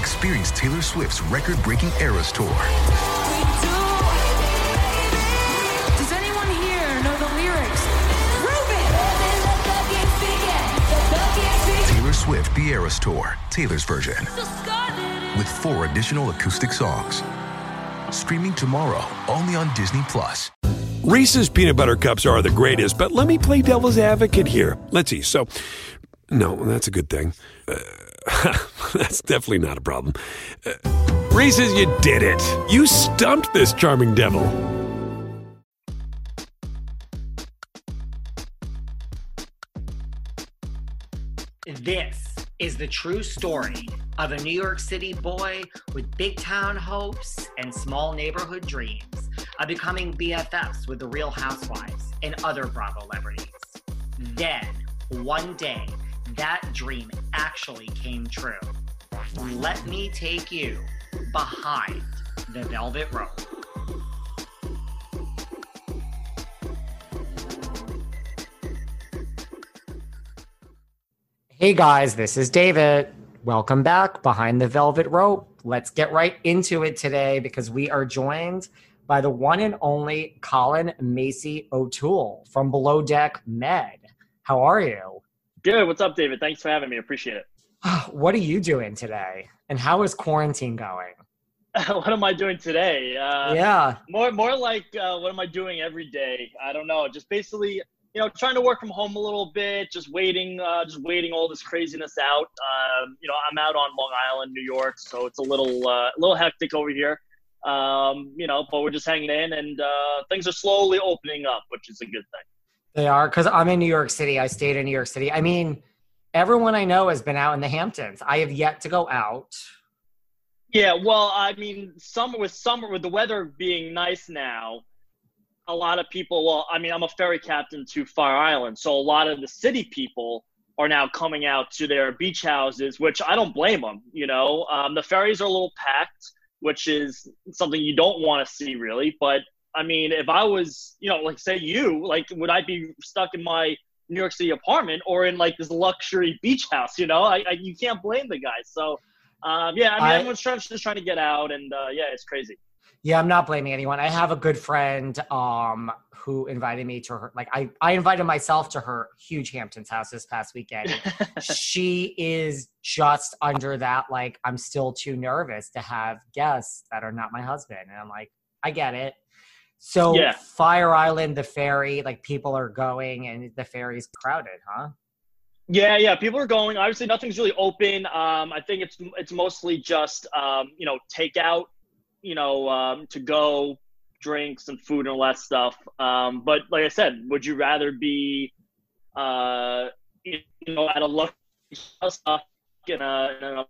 Experience Taylor Swift's record breaking Eras Tour. Does anyone here know the lyrics? Taylor Swift The Eras Tour, Taylor's version. With four additional acoustic songs. Streaming tomorrow, only on Disney Plus. Reese's peanut butter cups are the greatest, but let me play devil's advocate here. Let's see. So, no, that's a good thing. Uh, that's definitely not a problem. Uh, Reese's, you did it. You stumped this charming devil. This is the true story of a New York City boy with big town hopes and small neighborhood dreams of becoming BFFs with the Real Housewives and other Bravo celebrities. Then, one day, that dream actually came true. Let me take you behind the velvet rope. Hey guys, this is David. Welcome back behind the velvet rope. Let's get right into it today because we are joined by the one and only Colin Macy O'Toole from Below Deck Med. How are you? Good. What's up, David? Thanks for having me. Appreciate it. What are you doing today? And how is quarantine going? what am I doing today? Uh, yeah. More, more like uh, what am I doing every day? I don't know. Just basically, you know, trying to work from home a little bit. Just waiting, uh, just waiting all this craziness out. Um, you know, I'm out on Long Island, New York, so it's a little, uh, a little hectic over here. Um, you know, but we're just hanging in, and uh, things are slowly opening up, which is a good thing. They are because I'm in New York City. I stayed in New York City. I mean, everyone I know has been out in the Hamptons. I have yet to go out. Yeah, well, I mean, summer with summer with the weather being nice now, a lot of people. Well, I mean, I'm a ferry captain to Fire Island, so a lot of the city people are now coming out to their beach houses, which I don't blame them. You know, um, the ferries are a little packed, which is something you don't want to see really. But I mean, if I was, you know, like say you, like, would I be stuck in my New York City apartment or in like this luxury beach house? You know, I, I you can't blame the guys. So um, yeah, I mean, I- everyone's trying, just trying to get out, and uh, yeah, it's crazy. Yeah, I'm not blaming anyone. I have a good friend um who invited me to her like I I invited myself to her huge Hamptons house this past weekend. she is just under that like I'm still too nervous to have guests that are not my husband and I'm like I get it. So Yeah. Fire Island the ferry like people are going and the ferry's crowded, huh? Yeah, yeah, people are going. Obviously, nothing's really open. Um, I think it's it's mostly just um, you know takeout, you know, um, to go drinks and food and all that stuff. Um, but like I said, would you rather be, uh, you know, at a luxury in a, in a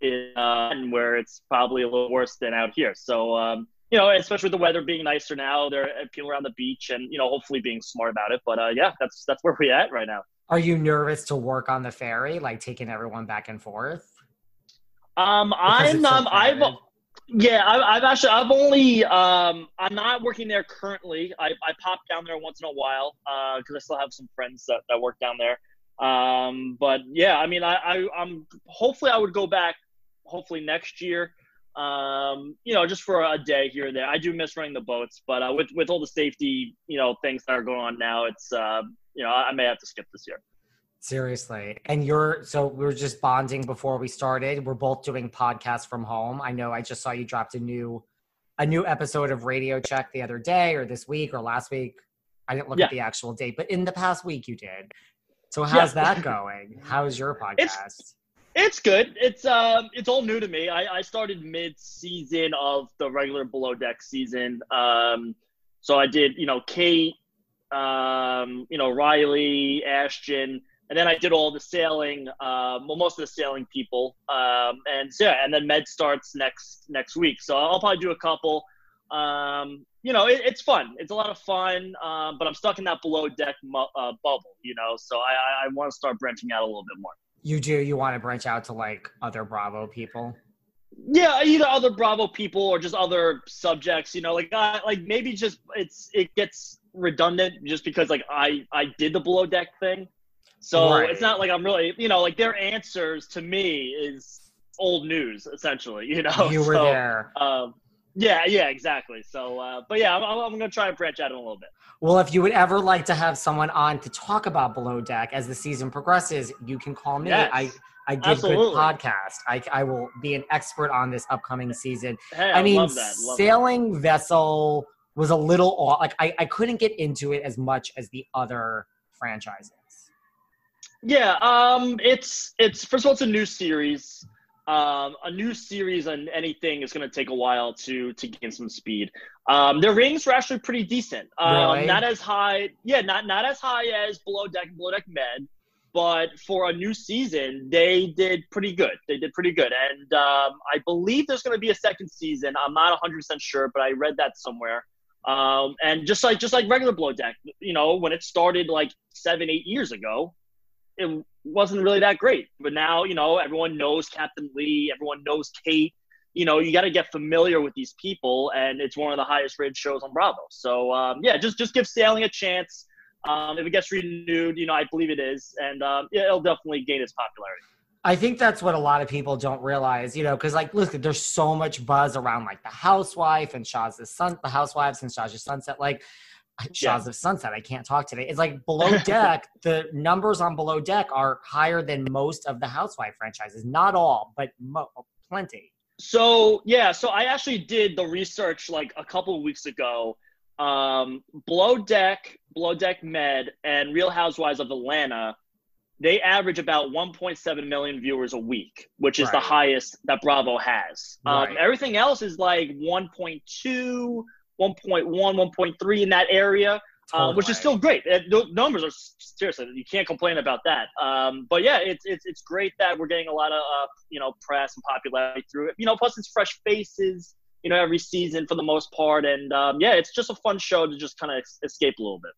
in, uh, where it's probably a little worse than out here. So um, you know, especially with the weather being nicer now, there are people around the beach, and you know, hopefully being smart about it. But uh, yeah, that's that's where we're at right now. Are you nervous to work on the ferry like taking everyone back and forth? Um, Because I'm so um, I've yeah, I've, I've actually I've only um, I'm not working there currently. I, I pop down there once in a while Uh, because I still have some friends that, that work down there. Um, but yeah, I mean, I, I I'm hopefully I would go back hopefully next year. Um, you know, just for a day here or there. I do miss running the boats, but uh, with with all the safety you know things that are going on now, it's uh, you know I, I may have to skip this year. Seriously. And you're so we were just bonding before we started. We're both doing podcasts from home. I know I just saw you dropped a new a new episode of Radio Check the other day or this week or last week. I didn't look Yeah. at the actual date, but in the past week you did. So how's Yeah. that going? How's your podcast? It's- It's good. It's um, it's all new to me. I, I started mid-season of the regular Below Deck season. Um, so I did, you know, Kate, um, you know, Riley, Ashton, and then I did all the sailing, um, well, most of the sailing people, um, and so, yeah, and then med starts next next week. So I'll probably do a couple. Um, you know, it, it's fun. It's a lot of fun, um, but I'm stuck in that below deck mu- uh, bubble. You know, so I, I, I want to start branching out a little bit more. You do. You want to branch out to like other Bravo people. Yeah, either other Bravo people or just other subjects. You know, like like maybe just it's it gets redundant just because like I I did the below deck thing. So Right. it's not like I'm really, you know, like their answers to me is old news essentially. You know, you were So, there. Um, yeah, yeah, exactly. So, uh, but yeah, I'm, I'm, I'm gonna try and branch out a little bit. Well, if you would ever like to have someone on to talk about Below Deck as the season progresses, you can call me. Yes. I I did Absolutely. good podcast. I I will be an expert on this upcoming season. Hey, I, I, mean, love that. Sailing vessel was a little off. Like I, I couldn't get into it as much as the other franchises. Yeah, um, it's it's first of all, it's a new series. Um, a new series on anything is going to take a while to to gain some speed. Um, their ratings were actually pretty decent. Um, Really? Not as high, yeah, not not as high as Below Deck and Below Deck Med, but for a new season, they did pretty good. They did pretty good, and um, I believe there's going to be a second season. I'm not 100 percent sure, but I read that somewhere. Um, and just like just like regular Below Deck, you know, when it started like seven, eight years ago, it wasn't really that great. But now, you know, everyone knows Captain Lee, everyone knows Kate. You know, you got to get familiar with these people, and it's one of the highest rated shows on Bravo. So, um, yeah, just just give sailing a chance. Um, if it gets renewed, you know, I believe it is, and um, it'll definitely gain its popularity. I think that's what a lot of people don't realize, you know, because like, look, there's so much buzz around like the housewife and Shahs the sun, the housewives and Shahs Sunset. Like, Shahs of Sunset, I can't talk today. It's like Below Deck. the numbers on Below Deck are higher than most of the housewife franchises. Not all, but mo- plenty. So yeah, so I actually did the research like a couple of weeks ago. Um, Below Deck, Below Deck Med, and Real Housewives of Atlanta, they average about 1.7 million viewers a week, which is the highest that Bravo has. Right. Um, everything else is like 1.2, 1.1, 1.3 in that area. Um, which is still great. Uh, Those numbers are seriously you can't complain about that. Um, but yeah, it's it's it's great that we're getting a lot of uh, you know press and popularity through it. You know, plus it's fresh faces. You know, every season for the most part, and um, yeah, it's just a fun show to just kind of escape a little bit.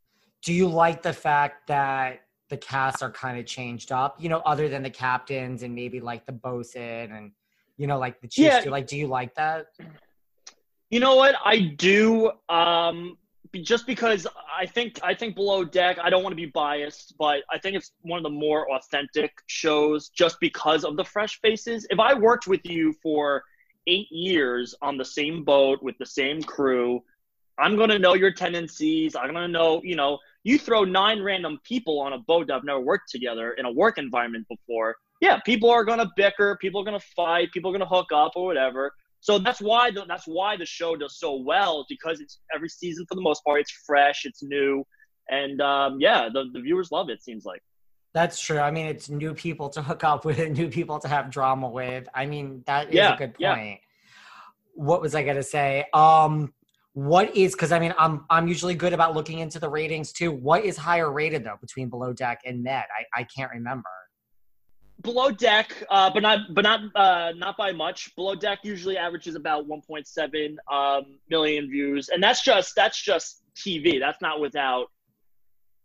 Do you like the fact that the casts are kind of changed up? You know, other than the captains and maybe like the bosun and you know, like the chiefs. Yeah. Do like, do you like that? You know what? I do. Um, just because I think I think Below Deck. I don't want to be biased, but I think it's one of the more authentic shows, just because of the fresh faces. If I worked with you for eight years on the same boat with the same crew, I'm gonna know your tendencies. I'm gonna know, you know, you throw nine random people on a boat that have never worked together in a work environment before. Yeah, people are gonna bicker, people are gonna fight, people are gonna hook up or whatever. So that's why the, that's why the show does so well because it's every season for the most part it's fresh, it's new, and um, yeah, the, the viewers love it. it. Seems like. That's true. I mean, it's new people to hook up with, new people to have drama with. I mean, that is Yeah, a good point. yeah. What was I gonna say? Um, what is because I mean, I'm I'm usually good about looking into the ratings too. What is higher rated though between Below Deck and Med? I I can't remember. Below deck, uh, but not but not uh, not by much. Below deck usually averages about 1.7 um, million views, and that's just that's just TV. That's not without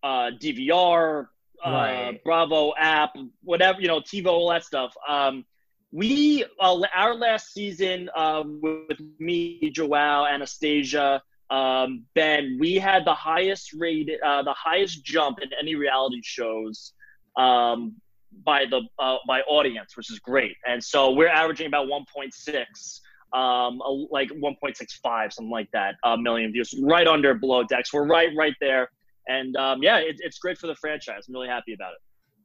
uh, DVR, uh, Right. Bravo app, whatever you know, TiVo, all that stuff. Um, we uh, our last season uh, with me, Joao, Anastasia, um, Ben, we had the highest rated, uh, the highest jump in any reality shows um, by the uh, by audience, which is great. And so we're averaging about 1.6, um, like 1.65, something like that, uh, million views, right under below decks. We're right, right there. And um, yeah, it, it's great for the franchise. I'm really happy about it.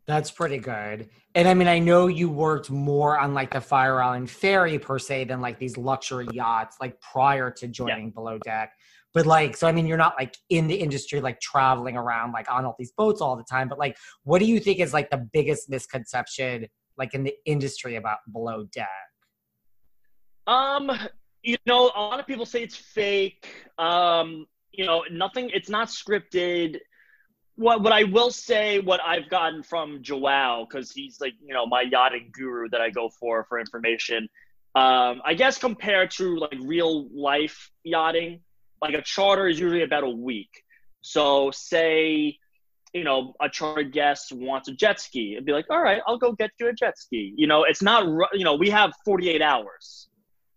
That's pretty good. And I mean, I know you worked more on like the Fire Island Ferry per se than like these luxury yachts, like prior to joining Below Deck. But like, so I mean, you're not like in the industry, like traveling around like on all these boats all the time. But like, what do you think is like the biggest misconception like in the industry about Below Deck? Um, you know, a lot of people say it's fake. Um, you know, nothing. It's not scripted. what what I will say, what I've gotten from Joao, because he's like you know my yachting guru that I go for for information. Um, I guess compared to like real life yachting, like a charter is usually about a week. So say you know, a charter guest wants a jet ski, it'd be like, all right, I'll go get you a jet ski. You know, it's not, you know, we have 48 hours.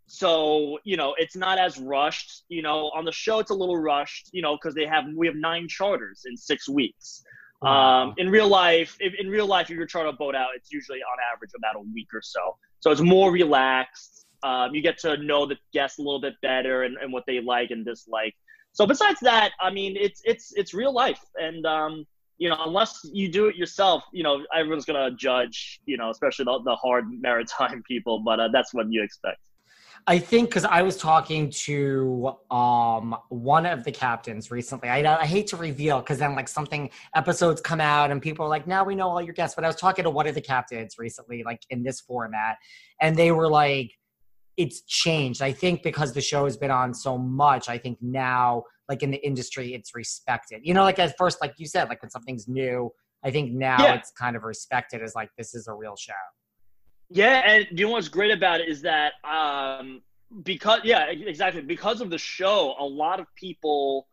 So, you know, it's not as rushed. You know, on the show, it's a little rushed, you know, because they have, we have nine charters in six weeks. Wow. Um, in real life, if, in real life, if you're charter a boat out, it's usually on average about a week or so. So it's more relaxed. Um, you get to know the guests a little bit better and, and what they like and dislike. So besides that, I mean, it's it's it's real life, and um, you know, unless you do it yourself, you know, everyone's gonna judge, you know, especially the, the hard maritime people. But uh, that's what you expect. I think because I was talking to um one of the captains recently. I, I hate to reveal because then like something episodes come out and people are like, now we know all your guests. But I was talking to one of the captains recently, like in this format, and they were like, it's changed. I think because the show has been on so much, I think now like in the industry it's respected. You know like at first like you said like when something's new i think now yeah. it's kind of respected as like this is a real show. Yeah and you know what's great about it is that um because yeah exactly. Because of the show a lot of people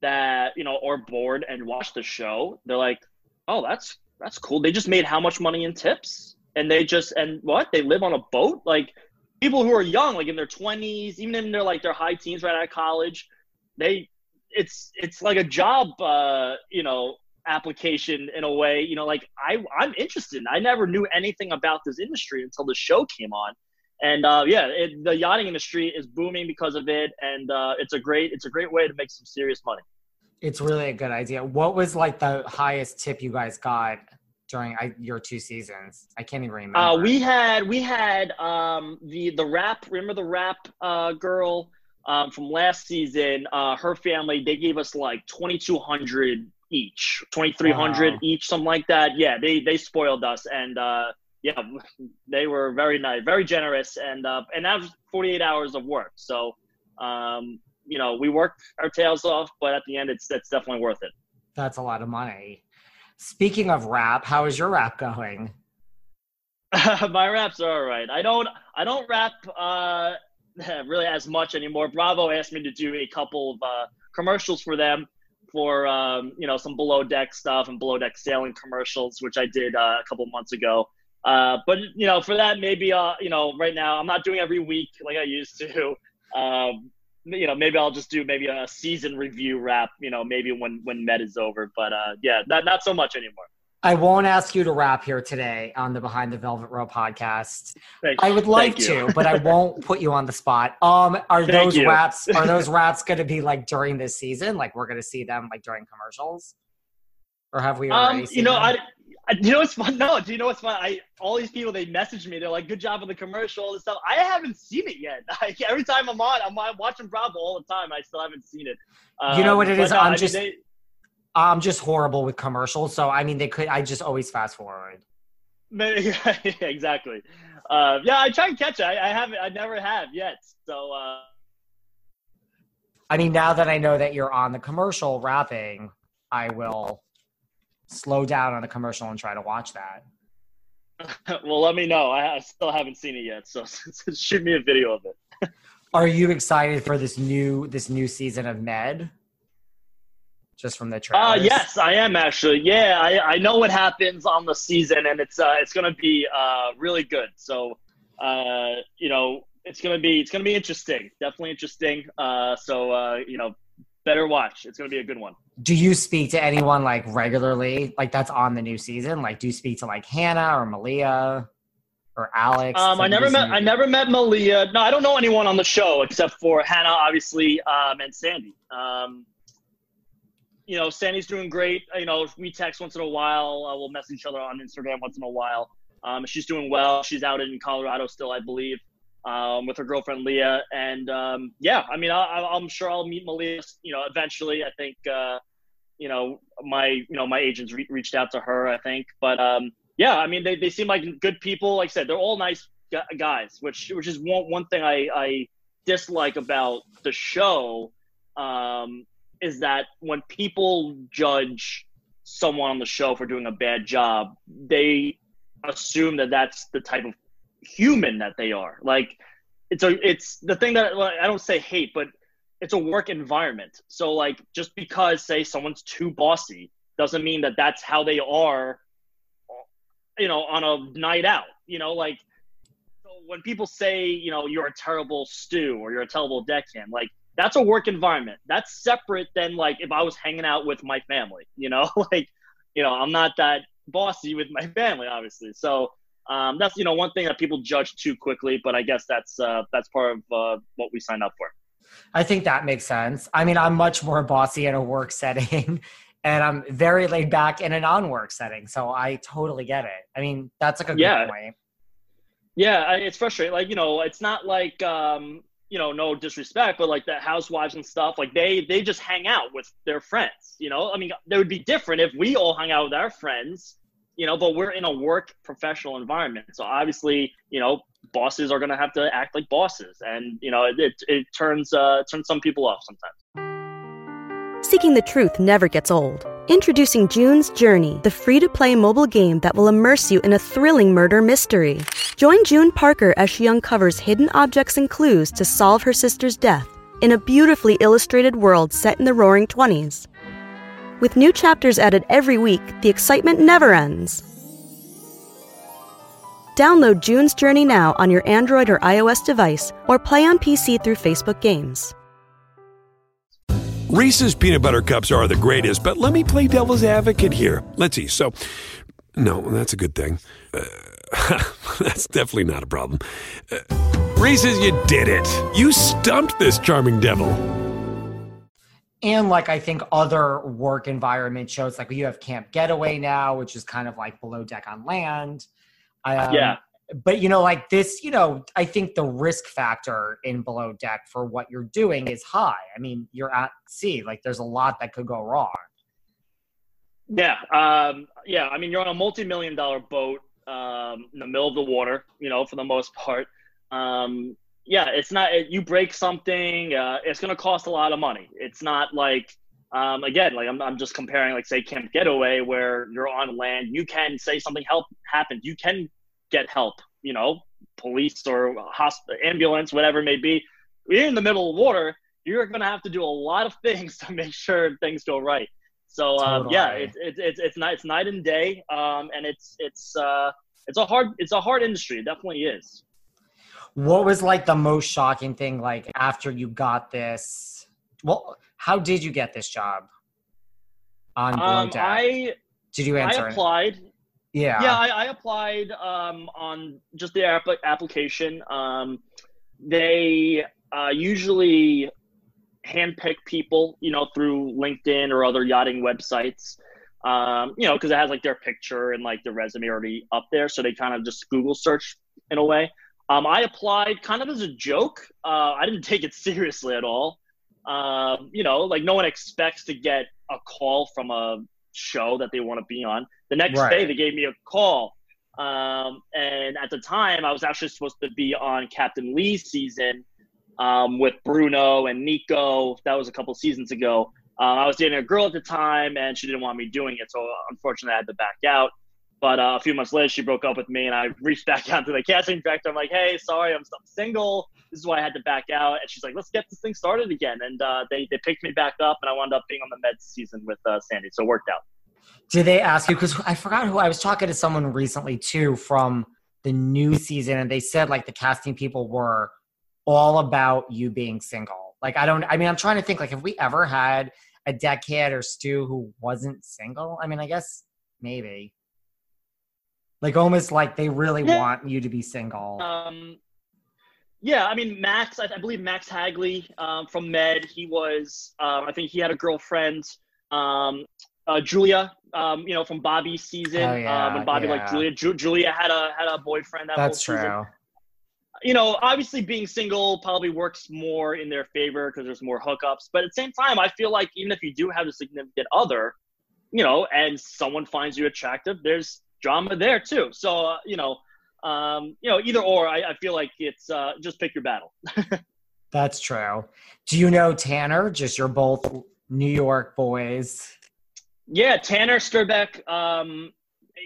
that you know are bored and watch the show they're like oh that's that's cool. They just made how much money in tips and they just and what? They live on a boat? Like people who are young like in their 20s even in their like their high teens right out of college they it's it's like a job uh you know application in a way you know like i i'm interested. I never knew anything about this industry until the show came on. And uh yeah it, the yachting industry is booming because of it and uh it's a great it's a great way to make some serious money. It's really a good idea. What was like the highest tip you guys got during your two seasons i can't even remember uh we had we had um the the rap remember the rap uh girl um, from last season, uh, her family they gave us like twenty two hundred each, twenty three hundred wow. each, something like that. Yeah, they they spoiled us, and uh, yeah, they were very nice, very generous, and uh, and that was forty eight hours of work. So, um, you know, we worked our tails off, but at the end, it's it's definitely worth it. That's a lot of money. Speaking of rap, how is your rap going? My raps are all right. I don't I don't rap uh, really as much anymore. Bravo asked me to do a couple of uh, commercials for them for um, you know some below deck stuff and below deck sailing commercials, which I did uh, a couple months ago. Uh, but you know, for that, maybe uh, you know, right now I'm not doing every week like I used to. Um, you know, maybe I'll just do maybe a season review wrap. You know, maybe when when Med is over. But uh, yeah, not not so much anymore. I won't ask you to rap here today on the Behind the Velvet Rope podcast. I would like to, but I won't put you on the spot. Um, are thank those you. raps are those raps going to be like during this season? Like we're going to see them like during commercials, or have we already? Um, you know, I, I, you know what's fun? No, do you know what's fun? I all these people they message me. They're like, "Good job on the commercial and stuff." I haven't seen it yet. Like, every time I'm on, I'm watching Bravo all the time. I still haven't seen it. Um, you know what it is? I'm just. Mean, they, I'm just horrible with commercials, so I mean, they could. I just always fast forward. exactly. Uh, yeah, I try and catch it. I, I haven't. I never have yet. So. Uh... I mean, now that I know that you're on the commercial rapping, I will slow down on the commercial and try to watch that. well, let me know. I, I still haven't seen it yet, so shoot me a video of it. Are you excited for this new this new season of Med? just from the trailer? Uh, yes, I am actually. Yeah, I, I know what happens on the season, and it's uh, it's gonna be uh, really good. So, uh, you know, it's gonna be it's gonna be interesting. Definitely interesting. Uh, so uh, you know, better watch. It's gonna be a good one. Do you speak to anyone like regularly, like that's on the new season? Like, do you speak to like Hannah or Malia? Or Alex. Um, I never met. I never met Malia. No, I don't know anyone on the show except for Hannah, obviously, um, and Sandy. Um, you know, Sandy's doing great. You know, we text once in a while. Uh, we'll message each other on Instagram once in a while. Um, she's doing well. She's out in Colorado still, I believe, um, with her girlfriend Leah. And um, yeah, I mean, I, am sure I'll meet Malia. You know, eventually. I think, uh, you know, my you know my agents re- reached out to her. I think, but um, yeah, I mean, they, they seem like good people. Like I said, they're all nice guys, which which is one one thing I, I dislike about the show. Um, is that when people judge someone on the show for doing a bad job, they assume that that's the type of human that they are. Like it's a it's the thing that well, I don't say hate, but it's a work environment. So like just because say someone's too bossy doesn't mean that that's how they are you know on a night out, you know, like so when people say, you know, you're a terrible stew or you're a terrible deckhand, like that's a work environment. That's separate than like if I was hanging out with my family, you know, like, you know, I'm not that bossy with my family, obviously. So um, that's you know one thing that people judge too quickly, but I guess that's uh, that's part of uh, what we signed up for. I think that makes sense. I mean, I'm much more bossy in a work setting, and I'm very laid back in a non-work setting. So I totally get it. I mean, that's like a yeah. good point. Yeah, it's frustrating. Like you know, it's not like um, you know, no disrespect, but like the housewives and stuff, like they they just hang out with their friends. You know, I mean, it would be different if we all hung out with our friends you know, but we're in a work professional environment. So obviously, you know, bosses are going to have to act like bosses. And, you know, it, it, it turns, uh, turns some people off sometimes. Seeking the truth never gets old. Introducing June's Journey, the free to play mobile game that will immerse you in a thrilling murder mystery. Join June Parker as she uncovers hidden objects and clues to solve her sister's death in a beautifully illustrated world set in the roaring 20s. With new chapters added every week, the excitement never ends. Download June's Journey now on your Android or iOS device or play on PC through Facebook Games. Reese's peanut butter cups are the greatest, but let me play devil's advocate here. Let's see. So, no, that's a good thing. Uh, that's definitely not a problem. Uh, Reese's, you did it. You stumped this charming devil and like I think other work environment shows, like you have Camp Getaway now, which is kind of like below deck on land. Um, yeah. But you know, like this, you know, I think the risk factor in below deck for what you're doing is high. I mean, you're at sea, like there's a lot that could go wrong. Yeah, um, yeah. I mean, you're on a multi-million dollar boat um, in the middle of the water, you know, for the most part. Um, yeah, it's not you break something, uh, it's going to cost a lot of money. It's not like um, again, like I'm, I'm just comparing, like say Camp Getaway, where you're on land, you can say something help happened, you can get help, you know, police or hospital, ambulance, whatever it may be. You're in the middle of water, you're going to have to do a lot of things to make sure things go right. So um, totally. yeah, it's it, it, it's night it's night and day, um, and it's it's uh, it's a hard it's a hard industry. It definitely is. What was like the most shocking thing like after you got this? Well, how did you get this job on um, I did you answer? I applied. Yeah, yeah, I, I applied um, on just the app- application. Um, they uh, usually handpick people, you know, through LinkedIn or other yachting websites. Um, you know, because it has like their picture and like their resume already up there, so they kind of just Google search in a way. Um, I applied kind of as a joke. Uh, I didn't take it seriously at all. Um, you know, like no one expects to get a call from a show that they want to be on. The next right. day, they gave me a call. Um, and at the time, I was actually supposed to be on Captain Lee's season um, with Bruno and Nico. That was a couple seasons ago. Um, I was dating a girl at the time, and she didn't want me doing it. So unfortunately, I had to back out. But uh, a few months later, she broke up with me, and I reached back out to the casting director. I'm like, "Hey, sorry, I'm, I'm single. This is why I had to back out." And she's like, "Let's get this thing started again." And uh, they they picked me back up, and I wound up being on the med season with uh, Sandy, so it worked out. Did they ask you? Because I forgot who I was talking to someone recently too from the new season, and they said like the casting people were all about you being single. Like I don't. I mean, I'm trying to think like have we ever had a decade or stew who wasn't single. I mean, I guess maybe. Like almost like they really want you to be single. Um, yeah, I mean Max. I, I believe Max Hagley um, from Med. He was. Um, I think he had a girlfriend. Um, uh, Julia, um, you know, from Bobby's season. Oh, yeah, um, when Bobby yeah. like Julia. Ju- Julia had a had a boyfriend. That That's true. Season. You know, obviously being single probably works more in their favor because there's more hookups. But at the same time, I feel like even if you do have a significant other, you know, and someone finds you attractive, there's drama there too. So uh, you know, um, you know, either or. I, I feel like it's uh, just pick your battle. That's true. Do you know Tanner? Just you're both New York boys. Yeah, Tanner Sterback um,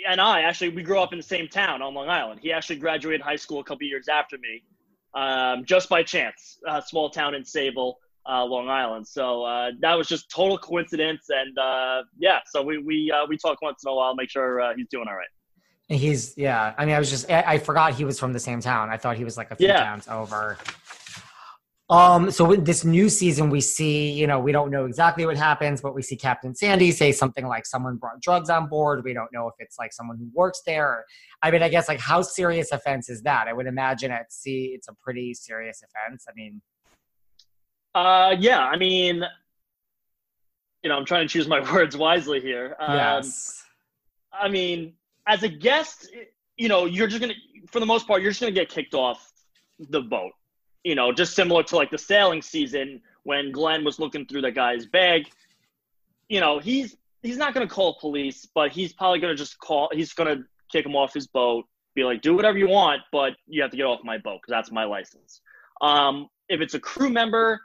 and I actually we grew up in the same town on Long Island. He actually graduated high school a couple years after me, um, just by chance. A small town in Sayville, uh, Long Island. So uh, that was just total coincidence, and uh, yeah. So we we uh, we talk once in a while, make sure uh, he's doing all right. He's yeah. I mean, I was just I, I, forgot he was from the same town. I thought he was like a few yeah. towns over. Um, so with this new season, we see, you know, we don't know exactly what happens, but we see Captain Sandy say something like someone brought drugs on board. We don't know if it's like someone who works there. I mean, I guess like how serious offense is that? I would imagine at sea it's a pretty serious offense. I mean, uh, yeah, I mean, you know, I'm trying to choose my words wisely here. Um, yes. I mean, as a guest, you know, you're just gonna, for the most part, you're just gonna get kicked off the boat you know, just similar to like the sailing season when Glenn was looking through the guy's bag. You know, he's he's not going to call police, but he's probably going to just call. He's going to kick him off his boat, be like, "Do whatever you want, but you have to get off my boat because that's my license." Um, if it's a crew member,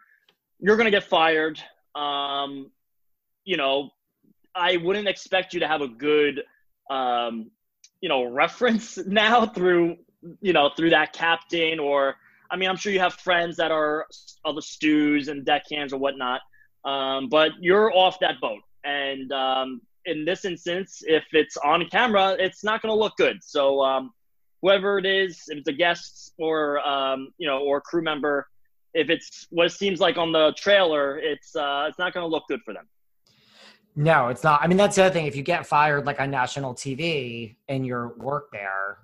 you're going to get fired. Um, you know, I wouldn't expect you to have a good, um, you know, reference now through, you know, through that captain or I mean, I'm sure you have friends that are other stews and deckhands or whatnot, um, but you're off that boat. And um, in this instance, if it's on camera, it's not going to look good. So um, whoever it is, if it's a guest or um, you know or crew member, if it's what it seems like on the trailer, it's uh, it's not going to look good for them. No, it's not. I mean, that's the other thing. If you get fired like on national TV and your work there,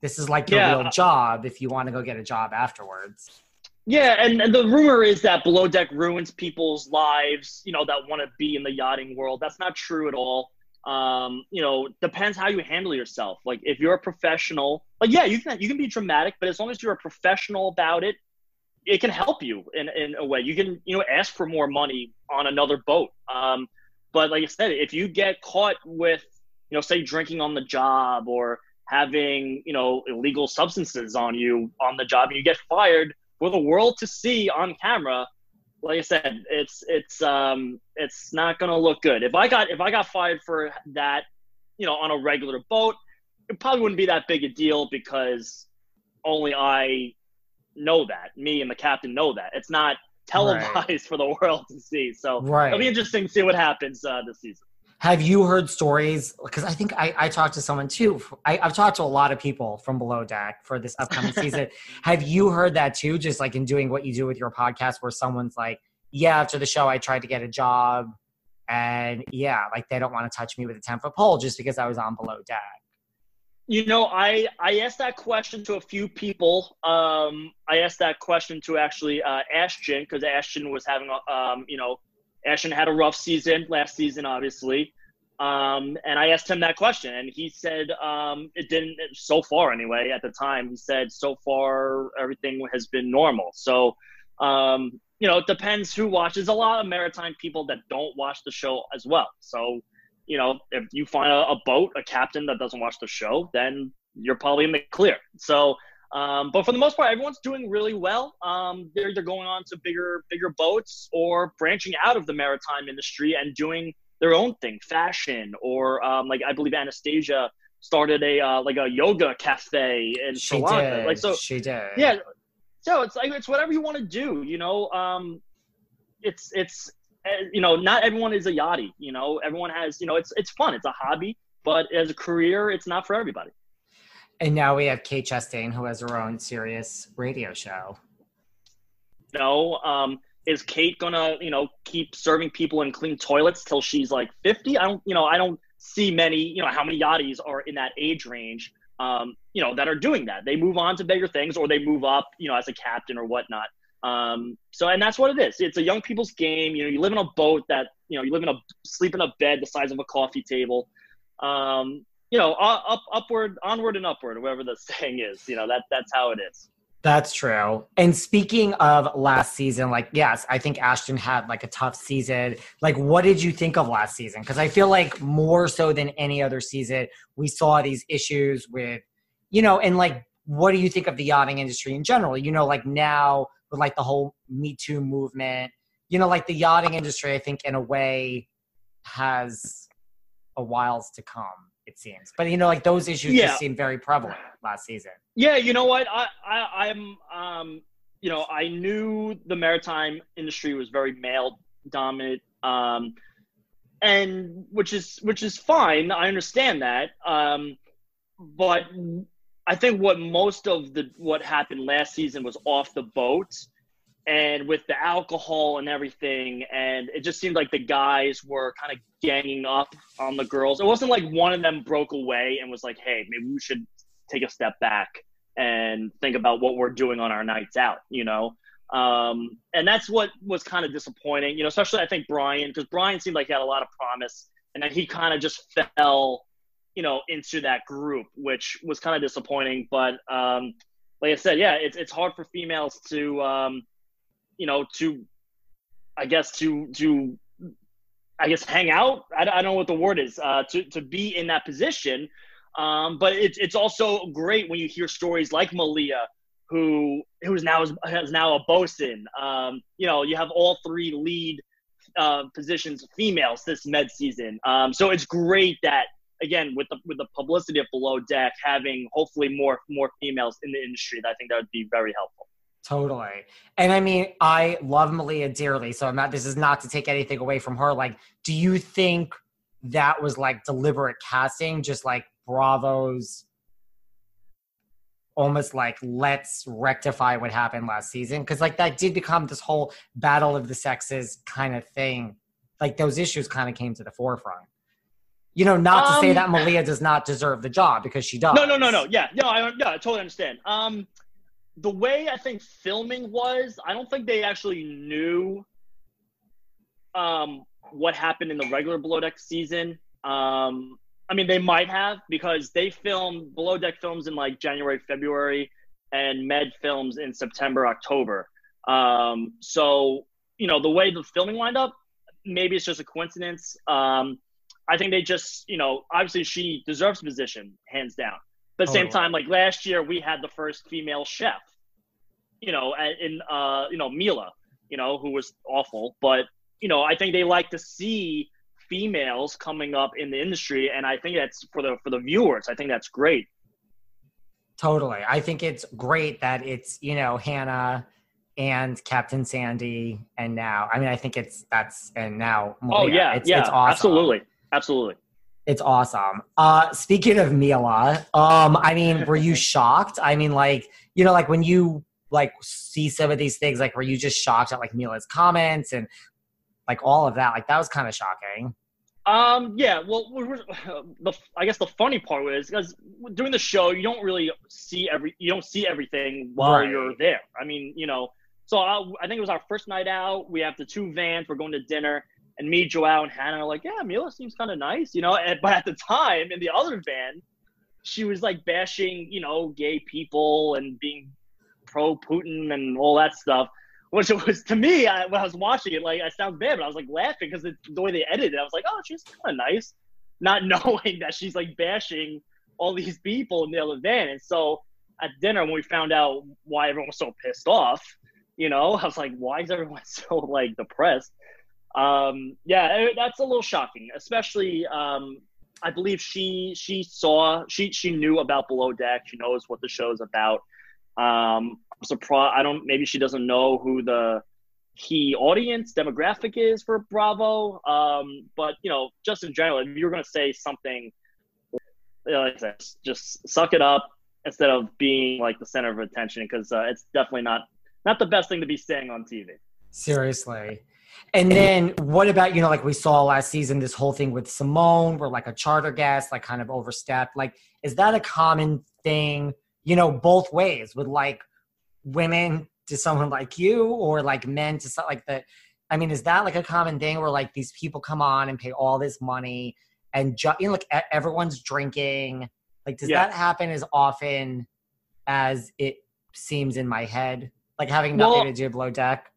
this is like your yeah. real job if you want to go get a job afterwards. Yeah, and, and the rumor is that below deck ruins people's lives, you know, that want to be in the yachting world. That's not true at all. Um, you know, depends how you handle yourself. Like if you're a professional, like yeah, you can you can be dramatic, but as long as you're a professional about it, it can help you in, in a way. You can, you know, ask for more money on another boat. Um, but like I said, if you get caught with, you know, say drinking on the job or having you know illegal substances on you on the job and you get fired for the world to see on camera like i said it's it's um it's not gonna look good if i got if i got fired for that you know on a regular boat it probably wouldn't be that big a deal because only i know that me and the captain know that it's not televised right. for the world to see so right. it'll be interesting to see what happens uh, this season have you heard stories? Because I think I, I talked to someone too. I, have talked to a lot of people from below deck for this upcoming season. Have you heard that too? Just like in doing what you do with your podcast, where someone's like, "Yeah, after the show, I tried to get a job, and yeah, like they don't want to touch me with a ten foot pole just because I was on below deck." You know, I I asked that question to a few people. Um, I asked that question to actually uh, Ashton because Ashton was having a um, you know Ashton had a rough season last season, obviously. Um, and I asked him that question, and he said um, it didn't. So far, anyway, at the time, he said so far everything has been normal. So, um, you know, it depends who watches. A lot of maritime people that don't watch the show as well. So, you know, if you find a, a boat, a captain that doesn't watch the show, then you're probably in the clear. So, um, but for the most part, everyone's doing really well. Um, they're either going on to bigger, bigger boats or branching out of the maritime industry and doing their own thing, fashion, or um, like I believe Anastasia started a uh, like a yoga cafe in she Sri Lanka. Did. Like so, she did. Yeah. So it's like it's whatever you want to do. You know, um, it's it's you know not everyone is a yachty. You know, everyone has you know it's it's fun. It's a hobby, but as a career, it's not for everybody. And now we have Kate Chastain, who has her own Sirius radio show. No, um, is Kate gonna, you know, keep serving people in clean toilets till she's like fifty? I don't, you know, I don't see many, you know, how many yachties are in that age range, um, you know, that are doing that. They move on to bigger things, or they move up, you know, as a captain or whatnot. Um, so, and that's what it is. It's a young people's game. You know, you live in a boat that, you know, you live in a sleep in a bed the size of a coffee table. Um, you know, up, upward, onward, and upward, whatever the saying is. You know, that that's how it is. That's true. And speaking of last season, like, yes, I think Ashton had like a tough season. Like, what did you think of last season? Because I feel like more so than any other season, we saw these issues with, you know, and like, what do you think of the yachting industry in general? You know, like now with like the whole Me Too movement, you know, like the yachting industry, I think in a way has a whiles to come. It seems, but you know, like those issues Yeah. just seem very prevalent last season. Yeah, you know what? I, I I'm um you know, I knew the maritime industry was very male dominant. Um and which is which is fine. I understand that. Um but I think what most of the what happened last season was off the boat and with the alcohol and everything and it just seemed like the guys were kind of ganging up on the girls. It wasn't like one of them broke away and was like, "Hey, maybe we should take a step back and think about what we're doing on our nights out, you know? Um, and that's what was kind of disappointing, you know, especially I think Brian, because Brian seemed like he had a lot of promise and then he kind of just fell, you know, into that group, which was kind of disappointing. But um, like I said, yeah, it's, it's hard for females to, um, you know, to, I guess, to, to, I guess, hang out. I, I don't know what the word is, uh, to, to be in that position. Um, but it's it's also great when you hear stories like Malia, who who's now has now a bosun. Um, you know, you have all three lead uh, positions females this med season. Um, so it's great that again with the with the publicity of Below Deck having hopefully more more females in the industry. I think that would be very helpful. Totally. And I mean, I love Malia dearly. So I'm not, this is not to take anything away from her. Like, do you think that was like deliberate casting, just like Bravo's almost like, let's rectify what happened last season? Cause like that did become this whole battle of the sexes kind of thing. Like those issues kind of came to the forefront. You know, not to say Um, that Malia does not deserve the job because she does. No, no, no, no. Yeah, no, I, yeah, I totally understand. Um, the way I think filming was, I don't think they actually knew um, what happened in the regular Below Deck season. Um, I mean, they might have because they filmed Below Deck films in like January, February, and Med films in September, October. Um, so, you know, the way the filming lined up, maybe it's just a coincidence. Um, I think they just, you know, obviously she deserves the position, hands down. But at the same time, like last year, we had the first female chef, you know, in, uh, you know, Mila, you know, who was awful. But, you know, I think they like to see females coming up in the industry. And I think that's for the, for the viewers. I think that's great. Totally. I think it's great that it's, you know, Hannah and Captain Sandy and now. I mean, I think it's that's and now Oh, yeah. It's, yeah. it's awesome. Absolutely. Absolutely. It's awesome. Uh speaking of Mila, um, I mean, were you shocked? I mean, like, you know, like when you like see some of these things, like were you just shocked at like Mila's comments and like all of that? Like that was kind of shocking. Um. Yeah. Well, the I guess the funny part was because during the show, you don't really see every you don't see everything while Right. you're there. I mean, you know. So I, I think it was our first night out. We have the two vans. We're going to dinner, and me, Joao, and Hannah are like, "Yeah, Mila seems kind of nice," you know. And, but at the time, in the other van, she was like bashing, you know, gay people and being pro Putin and all that stuff. Which it was to me, I, when I was watching it, like I sound bad, but I was like laughing because the way they edited it, I was like, oh, she's kind of nice, not knowing that she's like bashing all these people in the other van. And so at dinner, when we found out why everyone was so pissed off, you know, I was like, why is everyone so like depressed? Um, yeah, that's a little shocking, especially. Um, I believe she she saw she she knew about Below Deck. She knows what the show's about. Um, I'm surprised. I don't. Maybe she doesn't know who the key audience demographic is for Bravo. Um, but you know, just in general, if you're going to say something, like said, just suck it up instead of being like the center of attention because uh, it's definitely not not the best thing to be saying on TV. Seriously. And then what about, you know, like we saw last season, this whole thing with Simone, where like a charter guest, like kind of overstepped. Like, is that a common thing, you know, both ways with like women to someone like you or like men to some like that? I mean, is that like a common thing where like these people come on and pay all this money and, ju- you know, like everyone's drinking? Like, does Yeah. that happen as often as it seems in my head? Like having nothing Well- to do with below deck?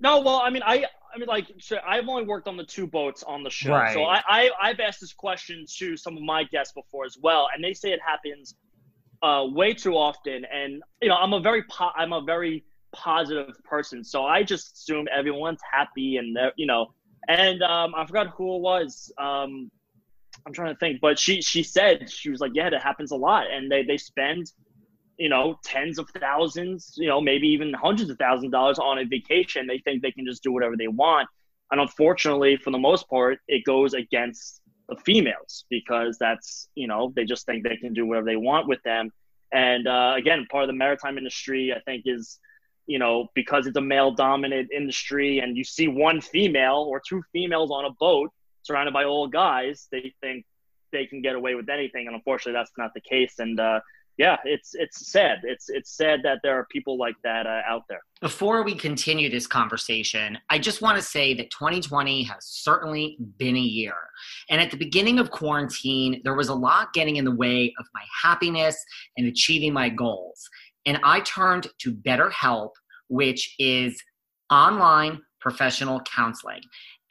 No, well, I mean, I, I mean, like, so I've only worked on the two boats on the show, Right. so I, I, I've asked this question to some of my guests before as well, and they say it happens uh, way too often. And you know, I'm a very, po- I'm a very positive person, so I just assume everyone's happy and they're, you know, and um, I forgot who it was. Um, I'm trying to think, but she she said she was like, yeah, that happens a lot, and they they spend, you know, tens of thousands, you know, maybe even hundreds of thousands of dollars on a vacation. They think they can just do whatever they want, and unfortunately, for the most part, it goes against the females because that's you know they just think they can do whatever they want with them. And uh, again, part of the maritime industry, I think, is you know because it's a male dominant industry, and you see one female or two females on a boat surrounded by all guys, they think they can get away with anything, and unfortunately, that's not the case. And uh, yeah, it's it's sad. It's it's sad that there are people like that uh, out there. Before we continue this conversation, I just want to say that 2020 has certainly been a year. And at the beginning of quarantine, there was a lot getting in the way of my happiness and achieving my goals. And I turned to BetterHelp, which is online professional counseling.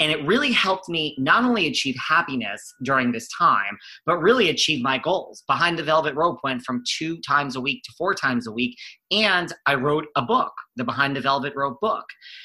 And it really helped me not only achieve happiness during this time, but really achieve my goals. Behind the Velvet Rope went from two times a week to four times a week. And I wrote a book, the Behind the Velvet Rope book.